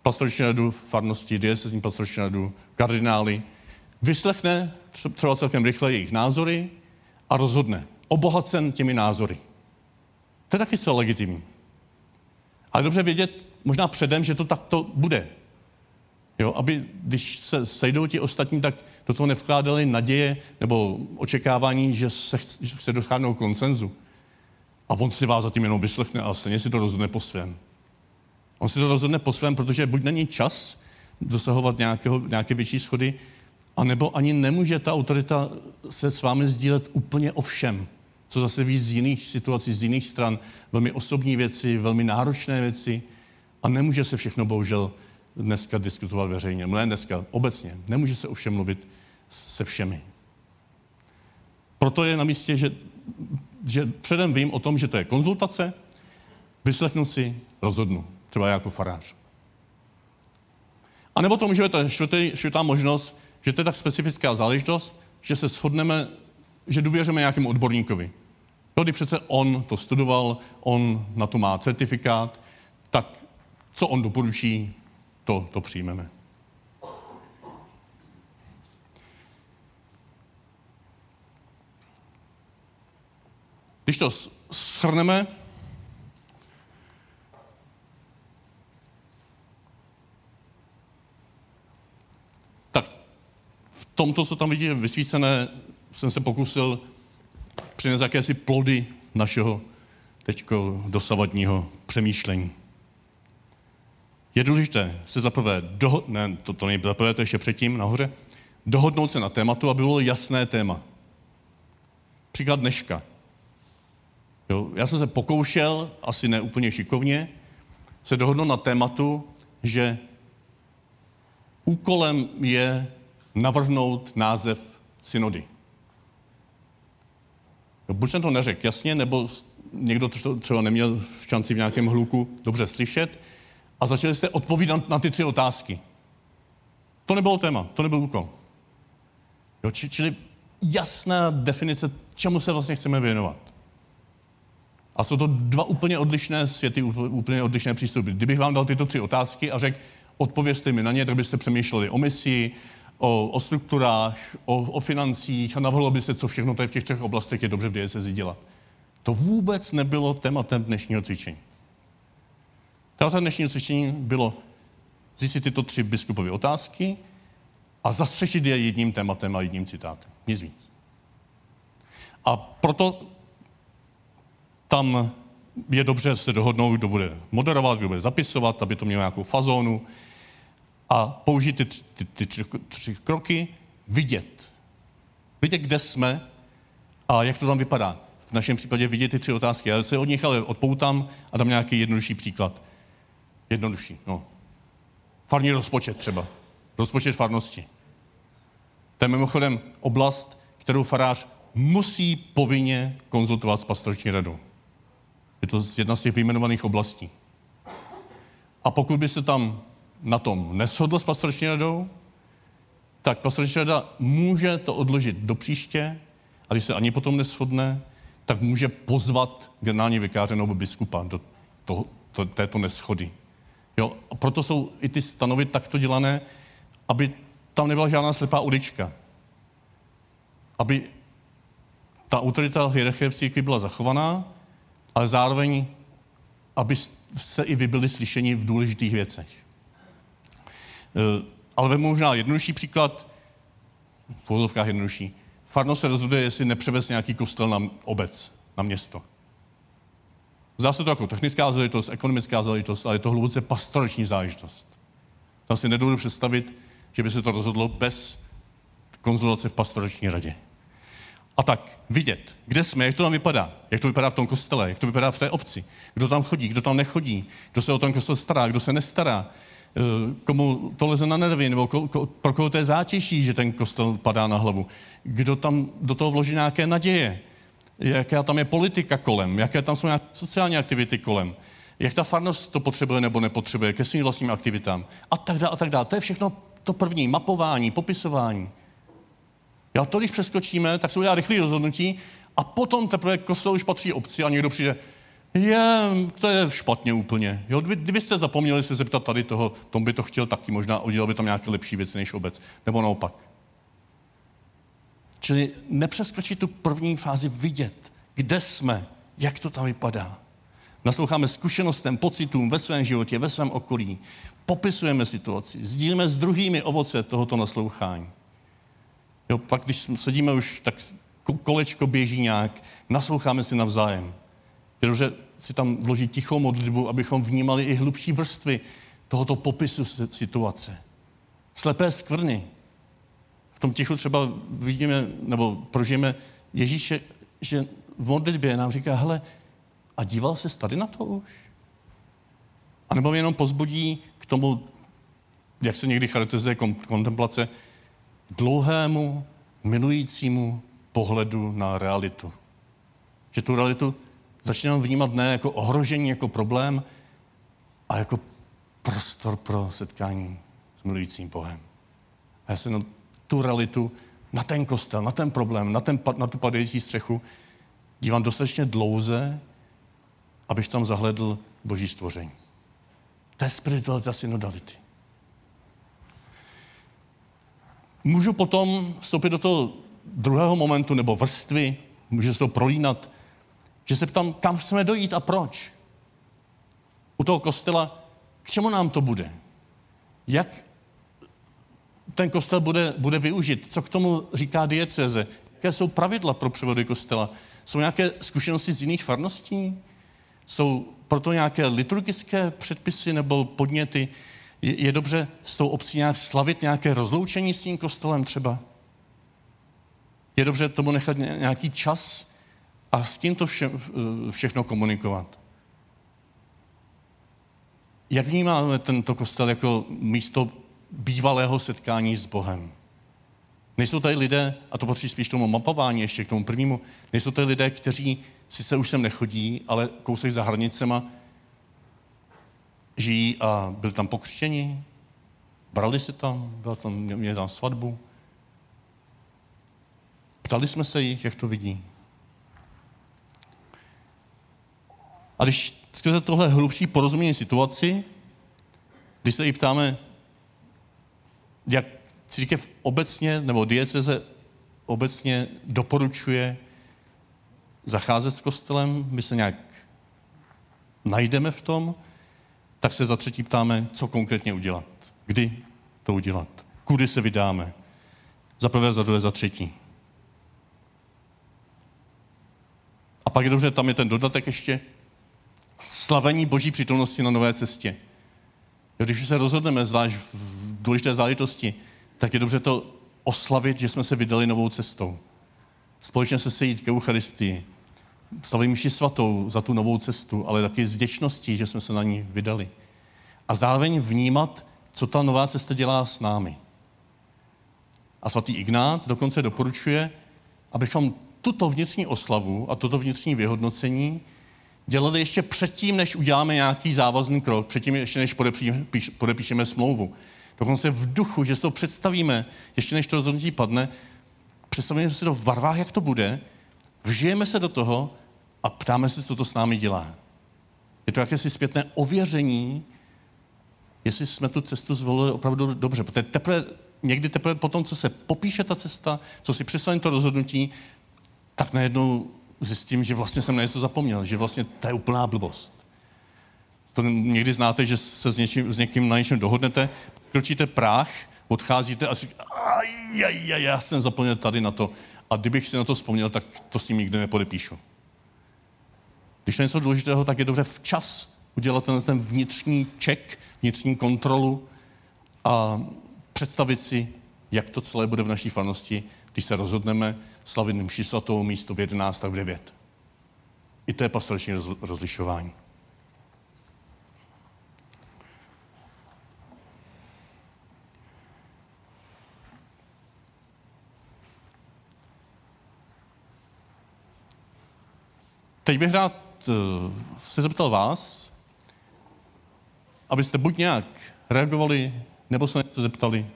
pastorační radu farnosti, diecezní pastorační radu, kardinály, vyslechne třeba celkem rychle jejich názory a rozhodne. Obohacen těmi názory. To je taky zcela legitimní. Ale dobře vědět možná předem, že to takto bude. Jo, aby když se sejdou ti ostatní, tak do toho nevkládali naděje nebo očekávání, že se, že se dosáhnou konsenzu. A on si vás zatím jenom vyslechne a stejně si to rozhodne po svém. On si to rozhodne po svém, protože buď není čas dosahovat nějakého, nějaké větší schody, anebo ani nemůže ta autorita se s vámi sdílet úplně o všem, co zase ví z jiných situací, z jiných stran, velmi osobní věci, velmi náročné věci a nemůže se všechno bohužel dneska diskutovat veřejně. Ne dneska, obecně. Nemůže se o všem mluvit se všemi. Proto je na místě, že, že předem vím o tom, že to je konzultace, vyslechnu si, rozhodnu. Třeba jako farář. A nebo to může být čtvrtá možnost, že to je tak specifická záležitost, že se shodneme, že důvěříme nějakému odborníkovi. Když přece on to studoval, on na to má certifikát, tak co on doporučí, to, to přijmeme. Když to shrneme, tak v tomto, co tam vidíte vysvícené, jsem se pokusil přinést jakési plody našeho teďko dosavadního přemýšlení. Je důležité se zaprvé, doho- ne, to, to zaprvé, to ještě předtím, nahoře, dohodnout se na tématu, aby bylo jasné téma. Příklad dneška. Jo, já jsem se pokoušel, asi ne úplně šikovně, se dohodnout na tématu, že úkolem je navrhnout název synody. Jo, buď jsem to neřekl jasně, nebo někdo to třeba neměl šanci v nějakém hluku dobře slyšet, a začali jste odpovídat na ty tři otázky. To nebylo téma, to nebyl úkol. Jo, či, čili jasná definice, čemu se vlastně chceme věnovat. A jsou to dva úplně odlišné světy, úplně odlišné přístupy. Kdybych vám dal tyto tři otázky a řekl, odpovězte mi na ně, tak byste přemýšleli o misi, o, o strukturách, o, o financích a navrhlo byste, co všechno tady v těch třech oblastech je dobře v diecezi dělat. To vůbec nebylo tématem dnešního cvičení. Tématem dnešního cvičení bylo zjistit tyto tři biskupové otázky a zastřešit je jedním tématem a jedním citátem. Nic víc. A proto tam je dobře se dohodnout, kdo bude moderovat, kdo bude zapisovat, aby to mělo nějakou fazónu a použít ty, ty, ty tři, tři kroky, vidět. Vidět, kde jsme a jak to tam vypadá. V našem případě vidět ty tři otázky. Já se od nich ale odpoutám a dám nějaký jednodušší příklad. Jednodušší, no. Farní rozpočet třeba. Rozpočet farnosti. To je mimochodem oblast, kterou farář musí povinně konzultovat s pastorační radou. Je to jedna z těch vyjmenovaných oblastí. A pokud by se tam na tom neshodl s pastorační radou, tak pastorační rada může to odložit do příště a když se ani potom neschodne, tak může pozvat generální vikáře nebo biskupa do toho, to, této neschody. Jo? A proto jsou i ty stanovy takto dělané, aby tam nebyla žádná slepá ulička. Aby ta autorita hierarchie v církvi byla zachovaná, ale zároveň, aby se i vy byli slyšeni v důležitých věcech. E, ale vemu možná jednodušší příklad, v pohodovkách jednodušší. Farno se rozhoduje, jestli nepřevez nějaký kostel na obec, na město. Zdá se to jako technická záležitost, ekonomická záležitost, ale je to hluboce pastorační záležitost. Tam si nedovedu představit, že by se to rozhodlo bez konzultace v pastorační radě. A tak vidět, kde jsme, jak to tam vypadá, jak to vypadá v tom kostele, jak to vypadá v té obci, kdo tam chodí, kdo tam nechodí, kdo se o tom kostel stará, kdo se nestará, eh, komu to leze na nervy, nebo ko, ko, pro koho to je zátěží, že ten kostel padá na hlavu, kdo tam do toho vloží nějaké naděje, jaká tam je politika kolem, jaké tam jsou nějaké sociální aktivity kolem, jak ta farnost to potřebuje nebo nepotřebuje? Ke svým vlastním aktivitám? A tak dále a tak dále. To je všechno to první, mapování, popisování. Já to, když přeskočíme, tak se udělá rychlé rozhodnutí a potom teprve kostel už patří obci a někdo přijde, je, to je špatně úplně. Jo, kdybyste zapomněli se zeptat tady toho, tom by to chtěl taky, možná udělal by tam nějaké lepší věci než obec. Nebo naopak. Čili nepřeskočit tu první fázi vidět, kde jsme, jak to tam vypadá. Nasloucháme zkušenostem, pocitům ve svém životě, ve svém okolí. Popisujeme situaci, sdílíme s druhými ovoce tohoto naslouchání. Jo, pak, když sedíme už, tak kolečko běží nějak, nasloucháme si navzájem. Dobře si tam vložit tichou modlitbu, abychom vnímali i hlubší vrstvy tohoto popisu situace. Slepé skvrny. V tom tichu třeba vidíme, nebo prožijeme Ježíše, že v modlitbě nám říká, hele, a díval se tady na to už? A nebo jenom pozbudí k tomu, jak se někdy charakterizuje kontemplace, dlouhému, milujícímu pohledu na realitu. Že tu realitu začínám vnímat ne jako ohrožení, jako problém, a jako prostor pro setkání s milujícím Bohem. A já se na tu realitu, na ten kostel, na ten problém, na, ten, na tu padající střechu dívám dostatečně dlouze, abych tam zahledl boží stvoření. To je spiritualita synodality. Můžu potom vstoupit do toho druhého momentu nebo vrstvy, může se to prolínat, že se ptám, kam chceme dojít a proč. U toho kostela, k čemu nám to bude? Jak ten kostel bude, bude využit? Co k tomu říká dieceze? Jaké jsou pravidla pro převody kostela? Jsou nějaké zkušenosti z jiných farností? Jsou proto nějaké liturgické předpisy nebo podněty? Je, je dobře s tou obcí nějak slavit nějaké rozloučení s tím kostelem třeba? Je dobře tomu nechat nějaký čas a s tím to vše, všechno komunikovat? Jak vnímáme tento kostel jako místo bývalého setkání s Bohem? Nejsou tady lidé, a to patří spíš tomu mapování, ještě k tomu prvnímu, nejsou tady lidé, kteří sice už sem nechodí, ale kousek za hranicema žijí a byli tam pokřtěni, brali se tam, byla tam, měli tam svatbu. Ptali jsme se jich, jak to vidí. A když skrze tohle hlubší porozumění situaci, když se jí ptáme, jak církev obecně, nebo dieceze obecně doporučuje zacházet s kostelem, my se nějak najdeme v tom, tak se za třetí ptáme, co konkrétně udělat. Kdy to udělat. Kudy se vydáme. Za prvé, za druhé, za třetí. A pak je dobře, tam je ten dodatek ještě, slavení boží přítomnosti na nové cestě. Když se rozhodneme, zvlášť v důležité záležitosti, tak je dobře to oslavit, že jsme se vydali novou cestou. Společně se sejít k Eucharistii, slavit mši svatou za tu novou cestu, ale taky s vděčností, že jsme se na ní vydali. A zároveň vnímat, co ta nová cesta dělá s námi. A svatý Ignác dokonce doporučuje, abychom tuto vnitřní oslavu a toto vnitřní vyhodnocení dělali ještě předtím, než uděláme nějaký závazný krok, předtím ještě než podepíšeme smlouvu. Dokonce v duchu, že si to představíme, ještě než to rozhodnutí padne, představíme si to v barvách, jak to bude, vžijeme se do toho a ptáme se, co to s námi dělá. Je to jakési zpětné ověření, jestli jsme tu cestu zvolili opravdu dobře. Protože teprve, někdy teprve po tom, co se popíše ta cesta, co si představím to rozhodnutí, tak najednou zjistím, že vlastně jsem na něco zapomněl, že vlastně to je úplná blbost. To někdy znáte, že se s, něčím, s někým na něčem dohodnete, kročíte práh, odcházíte a říkáte, já jsem zapomněl tady na to. A kdybych si na to vzpomněl, tak to s ním nikdy nepodepíšu. Když je něco důležitého, tak je dobře včas udělat ten, ten vnitřní ček, vnitřní kontrolu a představit si, jak to celé bude v naší farnosti, když se rozhodneme slavit mši svatou místo v 11 a v 9. I to je pastorační rozlišování. Teď bych rád uh, se zeptal vás, abyste buď nějak reagovali, nebo se něco zeptali,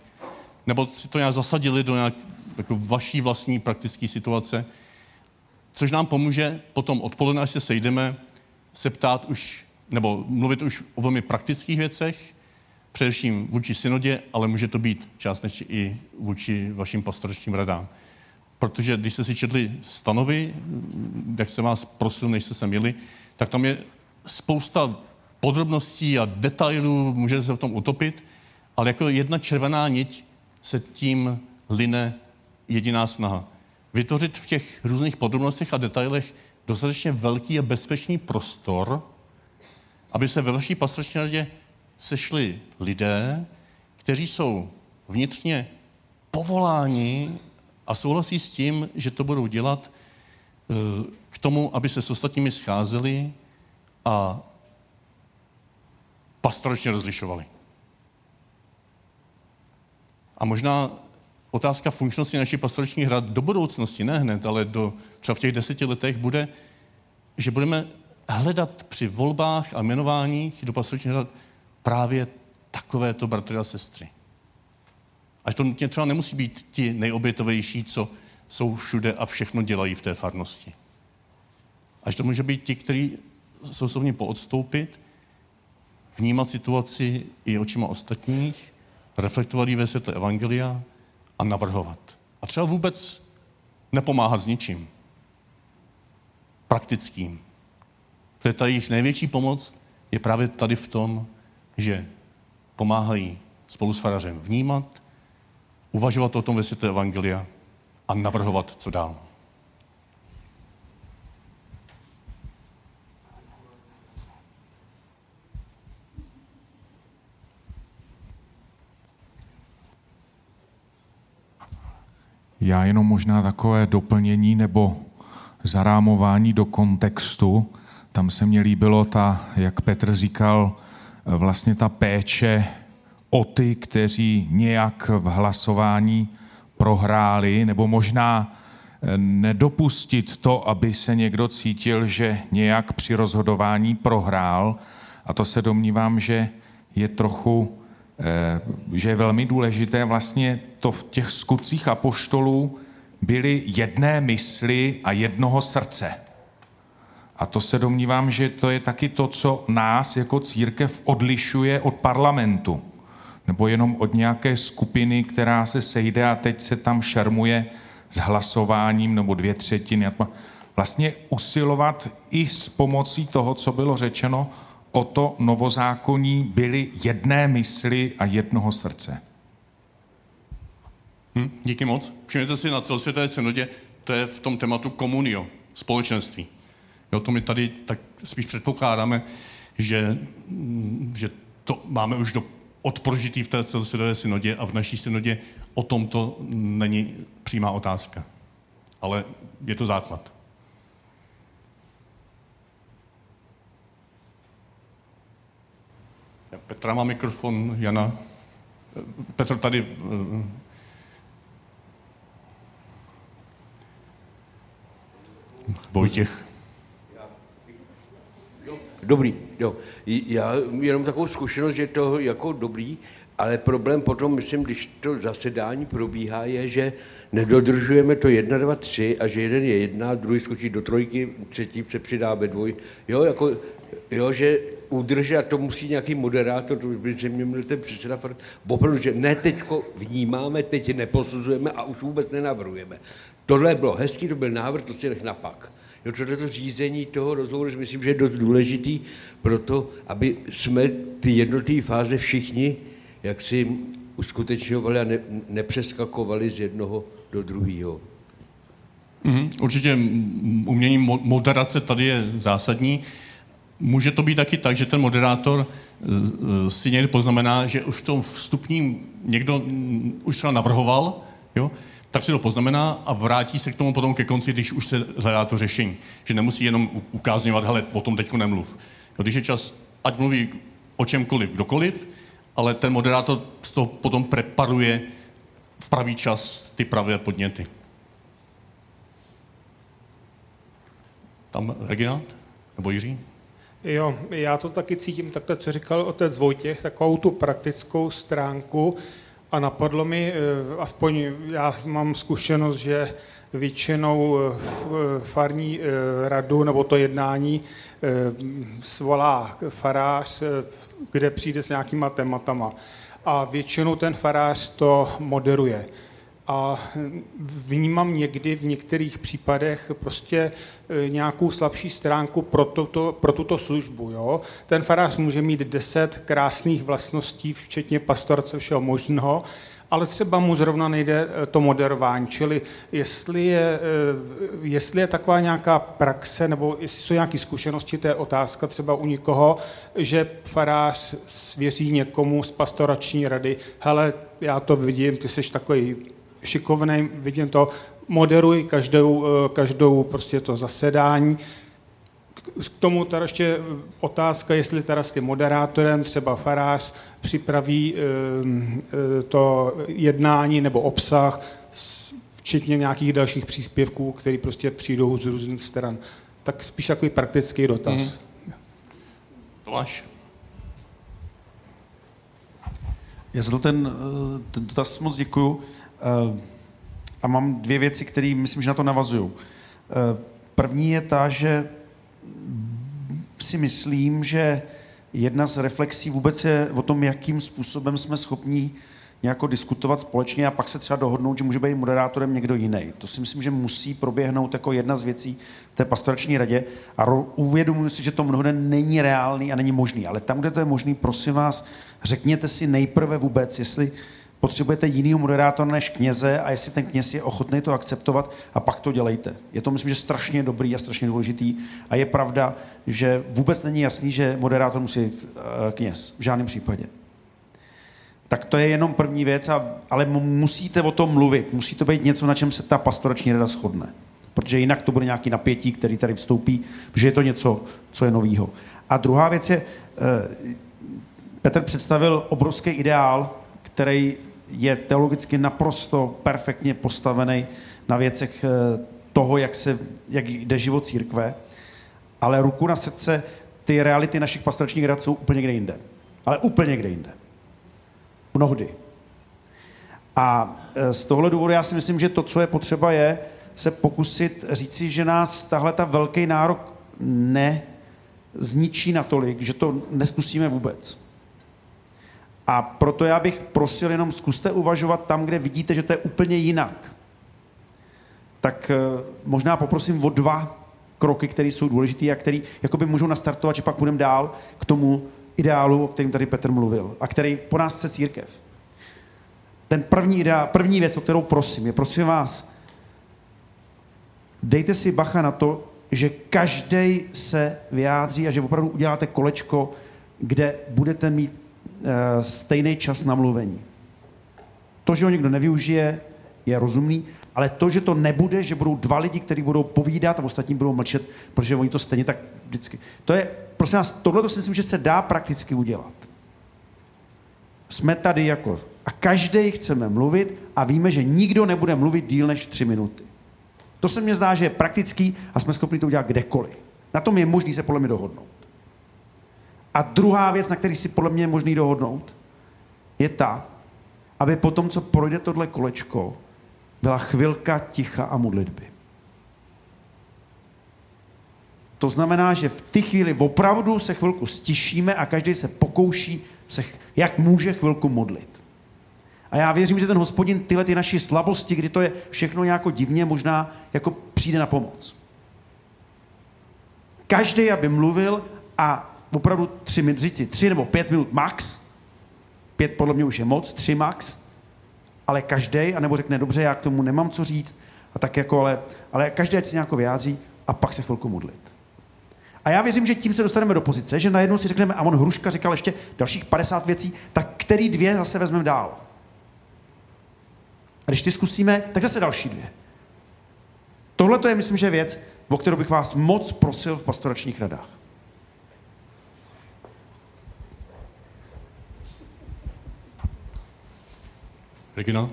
nebo si to nějak zasadili do nějak jako vaší vlastní praktické situace, což nám pomůže potom odpoledne, až se sejdeme, se ptát už, nebo mluvit už o velmi praktických věcech, především vůči synodě, ale může to být částečně i vůči vašim pastoračním radám. Protože když jste si četli stanovy, jak se vás prosil, než jste se měli, tak tam je spousta podrobností a detailů, můžete se v tom utopit, ale jako jedna červená niť se tím line jediná snaha. Vytvořit v těch různých podrobnostech a detailech dostatečně velký a bezpečný prostor, aby se ve vaší pastorační radě sešli lidé, kteří jsou vnitřně povoláni a souhlasí s tím, že to budou dělat eh, k tomu, aby se s ostatními scházeli a pastoračně rozlišovali. A možná otázka funkčnosti naší pastorační hrad do budoucnosti, ne hned, ale do, třeba v těch deseti letech bude, že budeme hledat při volbách a jmenováních do pastoračních hrad právě takovéto bratry a sestry. Až to třeba nemusí být ti nejobětovější, co jsou všude a všechno dělají v té farnosti. Až to může být ti, kteří jsou schopni poodstoupit, vnímat situaci i očima ostatních, reflektovat ji ve světle Evangelia a navrhovat. A třeba vůbec nepomáhat s ničím. Praktickým. To je ta jejich největší pomoc, je právě tady v tom, že pomáhají spolu s farařem vnímat, uvažovat o tom ve světle Evangelia a navrhovat, co dál. Já jenom možná takové doplnění nebo zarámování do kontextu. Tam se mně líbilo ta, jak Petr říkal, vlastně ta péče o ty, kteří nějak v hlasování prohráli, nebo možná eh, nedopustit to, aby se někdo cítil, že nějak při rozhodování prohrál. A to se domnívám, že je trochu, eh, že je velmi důležité. Vlastně to v těch skutcích apoštolů byly jedné mysli a jednoho srdce. A to se domnívám, že to je taky to, co nás jako církev odlišuje od parlamentu. Nebo jenom od nějaké skupiny, která se sejde a teď se tam šermuje s hlasováním nebo dvě třetiny. Vlastně usilovat i s pomocí toho, co bylo řečeno, o to novozákonní byly jedné mysli a jednoho srdce. Hm, díky moc. Všimněte si na celosvětové synodě, to je v tom tématu komunio, společenství. Jo, to my tady tak spíš předpokládáme, že, že to máme už do, odprožitý v té celosvětové synodě a v naší synodě o tom to není přímá otázka. Ale je to základ. Petra má mikrofon, Jana. Petr tady eh, Vojtěch. Dobrý, jo. Já jenom takovou zkušenost, že to jako dobrý, ale problém potom, myslím, když to zasedání probíhá, je, že nedodržujeme to jedna, dva, tři a že jeden je jedna, druhý skočí do trojky, třetí se přidá ve dvoj. Jo, jako, jo, že udržet, a to musí nějaký moderátor, to by se mě měl ten předseda opravdu, že ne teďko vnímáme, teď neposuzujeme a už vůbec nenavrhujeme. Tohle bylo hezký, to byl návrh, to si nech napak. Jo, tohle to řízení toho rozhovoru si myslím, že je dost důležitý pro to, aby jsme ty jednotlivé fáze všichni jak si uskutečňovali a ne, nepřeskakovali z jednoho do druhého. Mm, určitě umění moderace tady je zásadní. Může to být taky tak, že ten moderátor eh, eh, si někdy poznamená, že už v tom vstupním někdo mm, už třeba navrhoval, jo, tak si to poznamená a vrátí se k tomu potom ke konci, když už se hledá to řešení. Že nemusí jenom ukázňovat, hele, o tom teď nemluv. Jo, když je čas, ať mluví o čemkoliv, kdokoliv, ale ten moderátor z toho potom preparuje v pravý čas ty pravé podněty. Tam Regina? Nebo Jiří? Jo, já to taky cítím takhle, co říkal otec Vojtěch, takovou tu praktickou stránku a napadlo mi, eh, aspoň já mám zkušenost, že většinou eh, farní eh, radu nebo to jednání svolá farář, kde přijde s nějakýma tématama. A většinou ten farář to moderuje a vnímám někdy v některých případech prostě e, nějakou slabší stránku pro, tuto, pro tuto službu. Jo? Ten farář může mít deset krásných vlastností, včetně pastorce všeho možného, ale třeba mu zrovna nejde e, to moderování. Čili jestli je, e, jestli je taková nějaká praxe, nebo jestli jsou nějaké zkušenosti, to je otázka třeba u někoho, že farář svěří někomu z pastorační rady, hele, já to vidím, ty jsi takový šikovný, vidím to, moderuj každou, eh, každou prostě to zasedání. K tomu teda ještě otázka, jestli teda s tím moderátorem třeba farář připraví eh, eh, to jednání nebo obsah, včetně nějakých dalších příspěvků, které prostě přijdou z různých stran. Tak spíš takový praktický dotaz. Mm. Tomáš? Já za ten, ten dotaz moc děkuju. Eh, a mám dvě věci, které myslím, že na to navazují. Eh, první je ta, že si myslím, že jedna z reflexí vůbec je o tom, jakým způsobem jsme schopni nějako diskutovat společně a pak se třeba dohodnout, že může být moderátorem někdo jiný. To si myslím, že musí proběhnout jako jedna z věcí v té pastorační radě a uvědomuji si, že to mnohde není reálný a není možný. Ale tam, kde to je možný, prosím vás, řekněte si nejprve vůbec, jestli potřebujete jinýho moderátora než kněze a jestli ten kněz je ochotný to akceptovat a pak to dělejte. Je to, myslím, že strašně dobrý a strašně důležitý a je pravda, že vůbec není jasný, že moderátor musí být uh, kněz. V žádném případě. Tak to je jenom první věc, a, ale musíte o tom mluvit. Musí to být něco, na čem se ta pastorační rada shodne. Protože jinak to bude nějaký napětí, který tady vstoupí, že je to něco, co je novýho. A druhá věc je, uh, Petr představil obrovský ideál, který je teologicky naprosto perfektně postavený na věcech eh, toho, jak, se, jak jde život církve, ale ruku na srdce, ty reality našich pastoračních rad jsou úplně kde jinde. Ale úplně někde jinde. Mnohdy. A eh, z tohle důvodu já si myslím, že to, co je potřeba, je se pokusit říci, že nás tahle ta velký nárok nezničí natolik, že to neskusíme vůbec. A proto já bych prosil jenom zkuste uvažovat tam, kde vidíte, že to je úplně jinak. Tak eh, možná poprosím o dva kroky, které jsou důležité a které jakoby můžou nastartovat, že pak půjdeme dál k tomu ideálu, o kterém tady Petr mluvil a který po nás chce církev. Ten první, ideál, první věc, o kterou prosím, je prosím vás, dejte si bacha na to, že každý se vyjádří a že opravdu uděláte kolečko, kde budete mít stejný čas na mluvení. To, že ho někdo nevyužije, je rozumný, ale to, že to nebude, že budou dva lidi, kteří budou povídat a ostatní budou mlčet, protože oni to stejně tak vždycky. To je, prosím vás, tohle to si myslím, že se dá prakticky udělat. Jsme tady jako a každý chceme mluvit a víme, že nikdo nebude mluvit díl než tři minuty. To se mně zdá, že je praktický a jsme schopni to udělat kdekoliv. Na tom je možný se podle mě dohodnout. A druhá věc, na který si podle mě je možný dohodnout, je ta, aby po tom, co projde tohle kolečko, byla chvilka ticha a modlitby. To znamená, že v té chvíli opravdu se chvilku stišíme a každý se pokouší se, jak může chvilku modlit. A já věřím, že ten hospodin tyhle ty naši slabosti, kdy to je všechno nějako divně, možná jako přijde na pomoc. Každý, aby mluvil a opravdu tři říci tři nebo pět minut max, pět podle mě už je moc, tři max, ale každý, anebo řekne, dobře, já k tomu nemám co říct, a tak jako, ale, ale každý ať se nějak vyjádří a pak se chvilku modlit. A já věřím, že tím se dostaneme do pozice, že najednou si řekneme, a on Hruška říkal ještě dalších 50 věcí, tak který dvě zase vezmeme dál. A když ty zkusíme, tak zase další dvě. Tohle to je, myslím, že věc, o kterou bych vás moc prosil v pastoračních radách. Regina?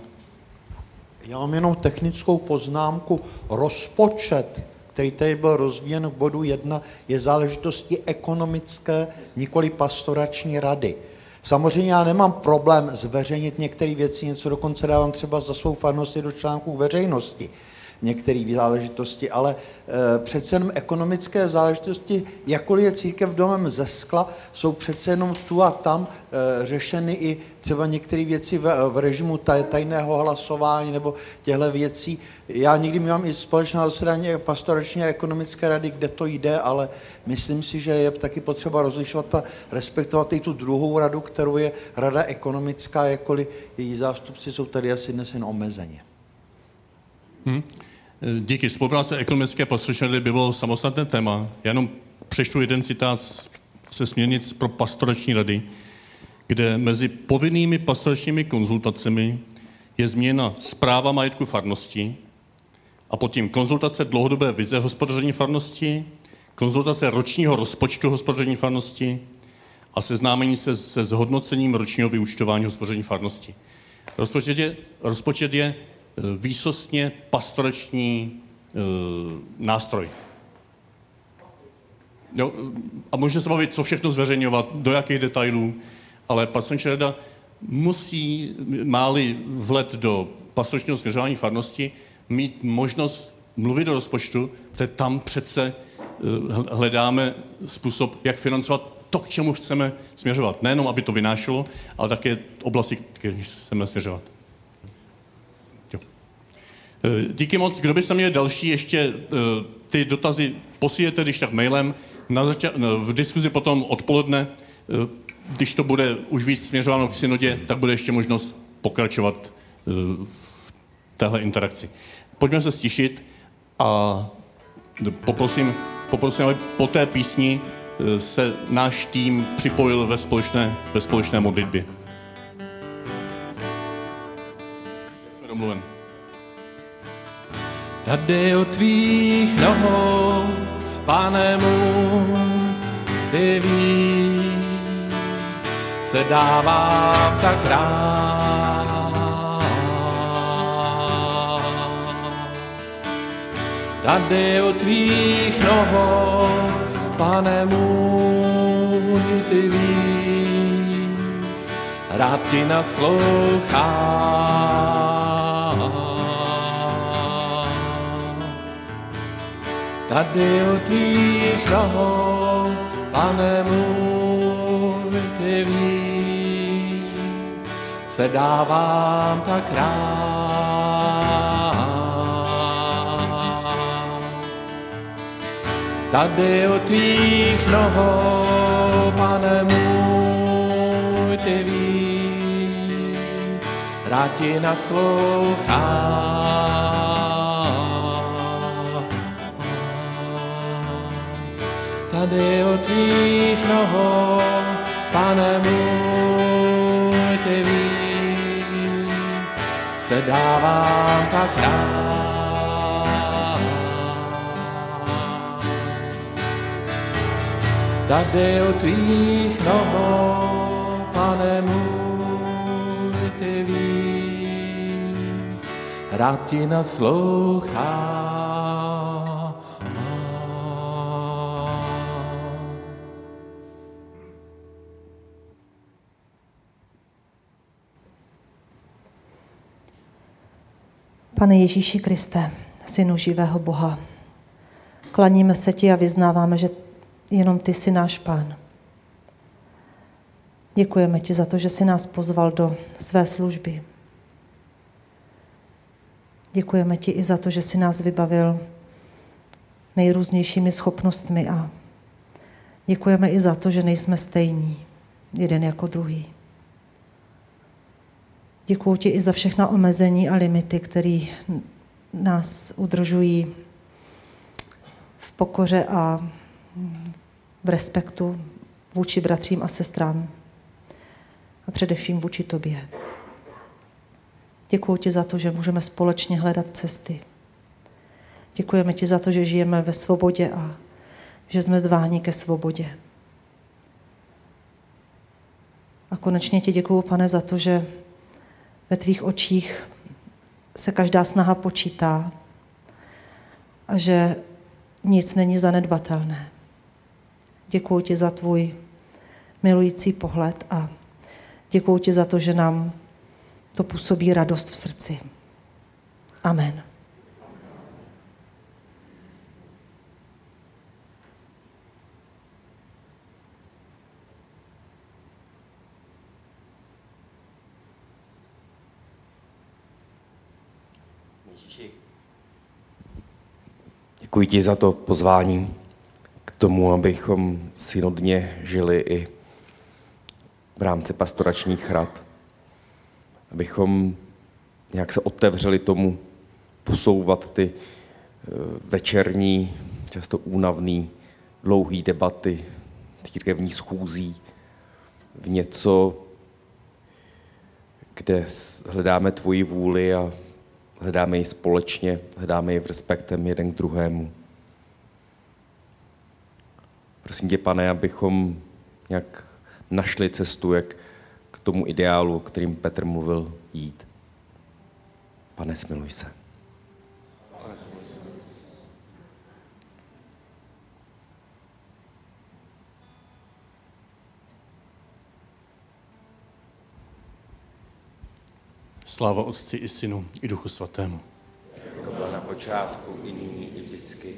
Já mám jenom technickou poznámku. Rozpočet, který tady byl rozvíjen v bodu 1, je záležitostí ekonomické, nikoli pastorační rady. Samozřejmě já nemám problém zveřejnit některé věci, něco dokonce dávám třeba za svou farnosti do článků veřejnosti některé záležitosti, ale e, přece jenom ekonomické záležitosti, jakkoliv je církev domem ze skla, jsou přece jenom tu a tam e, řešeny i třeba některé věci v, režimu taj, tajného hlasování nebo těchto věcí. Já někdy mám i společná zasedání pastorační a ekonomické rady, kde to jde, ale myslím si, že je taky potřeba rozlišovat a respektovat i tu druhou radu, kterou je rada ekonomická, jakkoliv její zástupci jsou tady asi dnes jen omezeně. Hmm. Díky. Spolupráce ekonomické pastorační by bylo samostatné téma. Já jenom přečtu jeden citát se směrnic pro pastorační rady, kde mezi povinnými pastoračními konzultacemi je změna zpráva majetku farnosti a pod tím konzultace dlouhodobé vize hospodaření farnosti, konzultace ročního rozpočtu hospodaření farnosti a seznámení se se zhodnocením ročního vyučtování hospodaření farnosti. Rozpočet je, rozpočet je výsostně pastorační e, nástroj. Jo, a můžeme se bavit, co všechno zveřejňovat, do jakých detailů, ale pastorační rada musí, máli vlet do pastoračního směřování farnosti, mít možnost mluvit do rozpočtu, protože tam přece e, hledáme způsob, jak financovat to, k čemu chceme směřovat. Nejenom, aby to vynášelo, ale také oblasti, které chceme směřovat. Eh, díky moc. Kdo byste měl další ještě eh, ty dotazy posílete, když tak mailem. Na zača- v diskuzi potom odpoledne, eh, když to bude už víc směřováno k synodě, tak bude ještě možnost pokračovat v téhle interakci. Pojďme se stišit a poprosím, poprosím, aby po té písni se náš tým připojil ve společné, ve společné modlitbě. Domluven. Tady u tvých nohou, pane můj, ty víš, se dává tak rád. Tady u tvých nohou, pane můj, ty víš, rád ti naslouchám. Tady u tvých nohou, pane můj, ty víš, se dávám tak rád. Tady u tvých nohou, pane můj, ty víš, rád ti naslouchám. Tady u tvých nohou, pane můj, ty víš, se dávám tak rád. Tady u tvých nohou, pane můj, ty víš, rád ti naslouchám. Pane Ježíši Kriste, Synu živého Boha, klaníme se ti a vyznáváme, že jenom ty jsi náš pán. Děkujeme ti za to, že jsi nás pozval do své služby. Děkujeme ti i za to, že jsi nás vybavil nejrůznějšími schopnostmi a děkujeme i za to, že nejsme stejní, jeden jako druhý. Děkuji ti i za všechna omezení a limity, které nás udržují v pokoře a v respektu vůči bratřím a sestrám a především vůči tobě. Děkuji ti za to, že můžeme společně hledat cesty. Děkujeme ti za to, že žijeme ve svobodě a že jsme zváni ke svobodě. A konečně ti děkuji, pane, za to, že ve tvých očích se každá snaha počítá a že nic není zanedbatelné. Děkuji ti za tvůj milující pohled a děkuji ti za to, že nám to působí radost v srdci. Amen. Děkuji ti za to pozvání k tomu, abychom synodně žili i v rámci pastoračních rad. Abychom nějak se otevřeli tomu posouvat ty eh, večerní, často únavný, dlouhý debaty, církevní schůzí v něco, kde hledáme tvoji vůli a hledáme ji společně, hledáme ji v respektem jeden k druhému. Prosím tě, pane, abychom nějak našli cestu, jak k tomu ideálu, o kterým Petr mluvil, jít. Pane, smiluj se. Sláva Otci i Synu i Duchu Svatému. Jako byla na počátku, i nyní, i vždycky,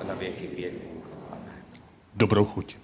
a na věky věků. Amen. Dobrou chuť.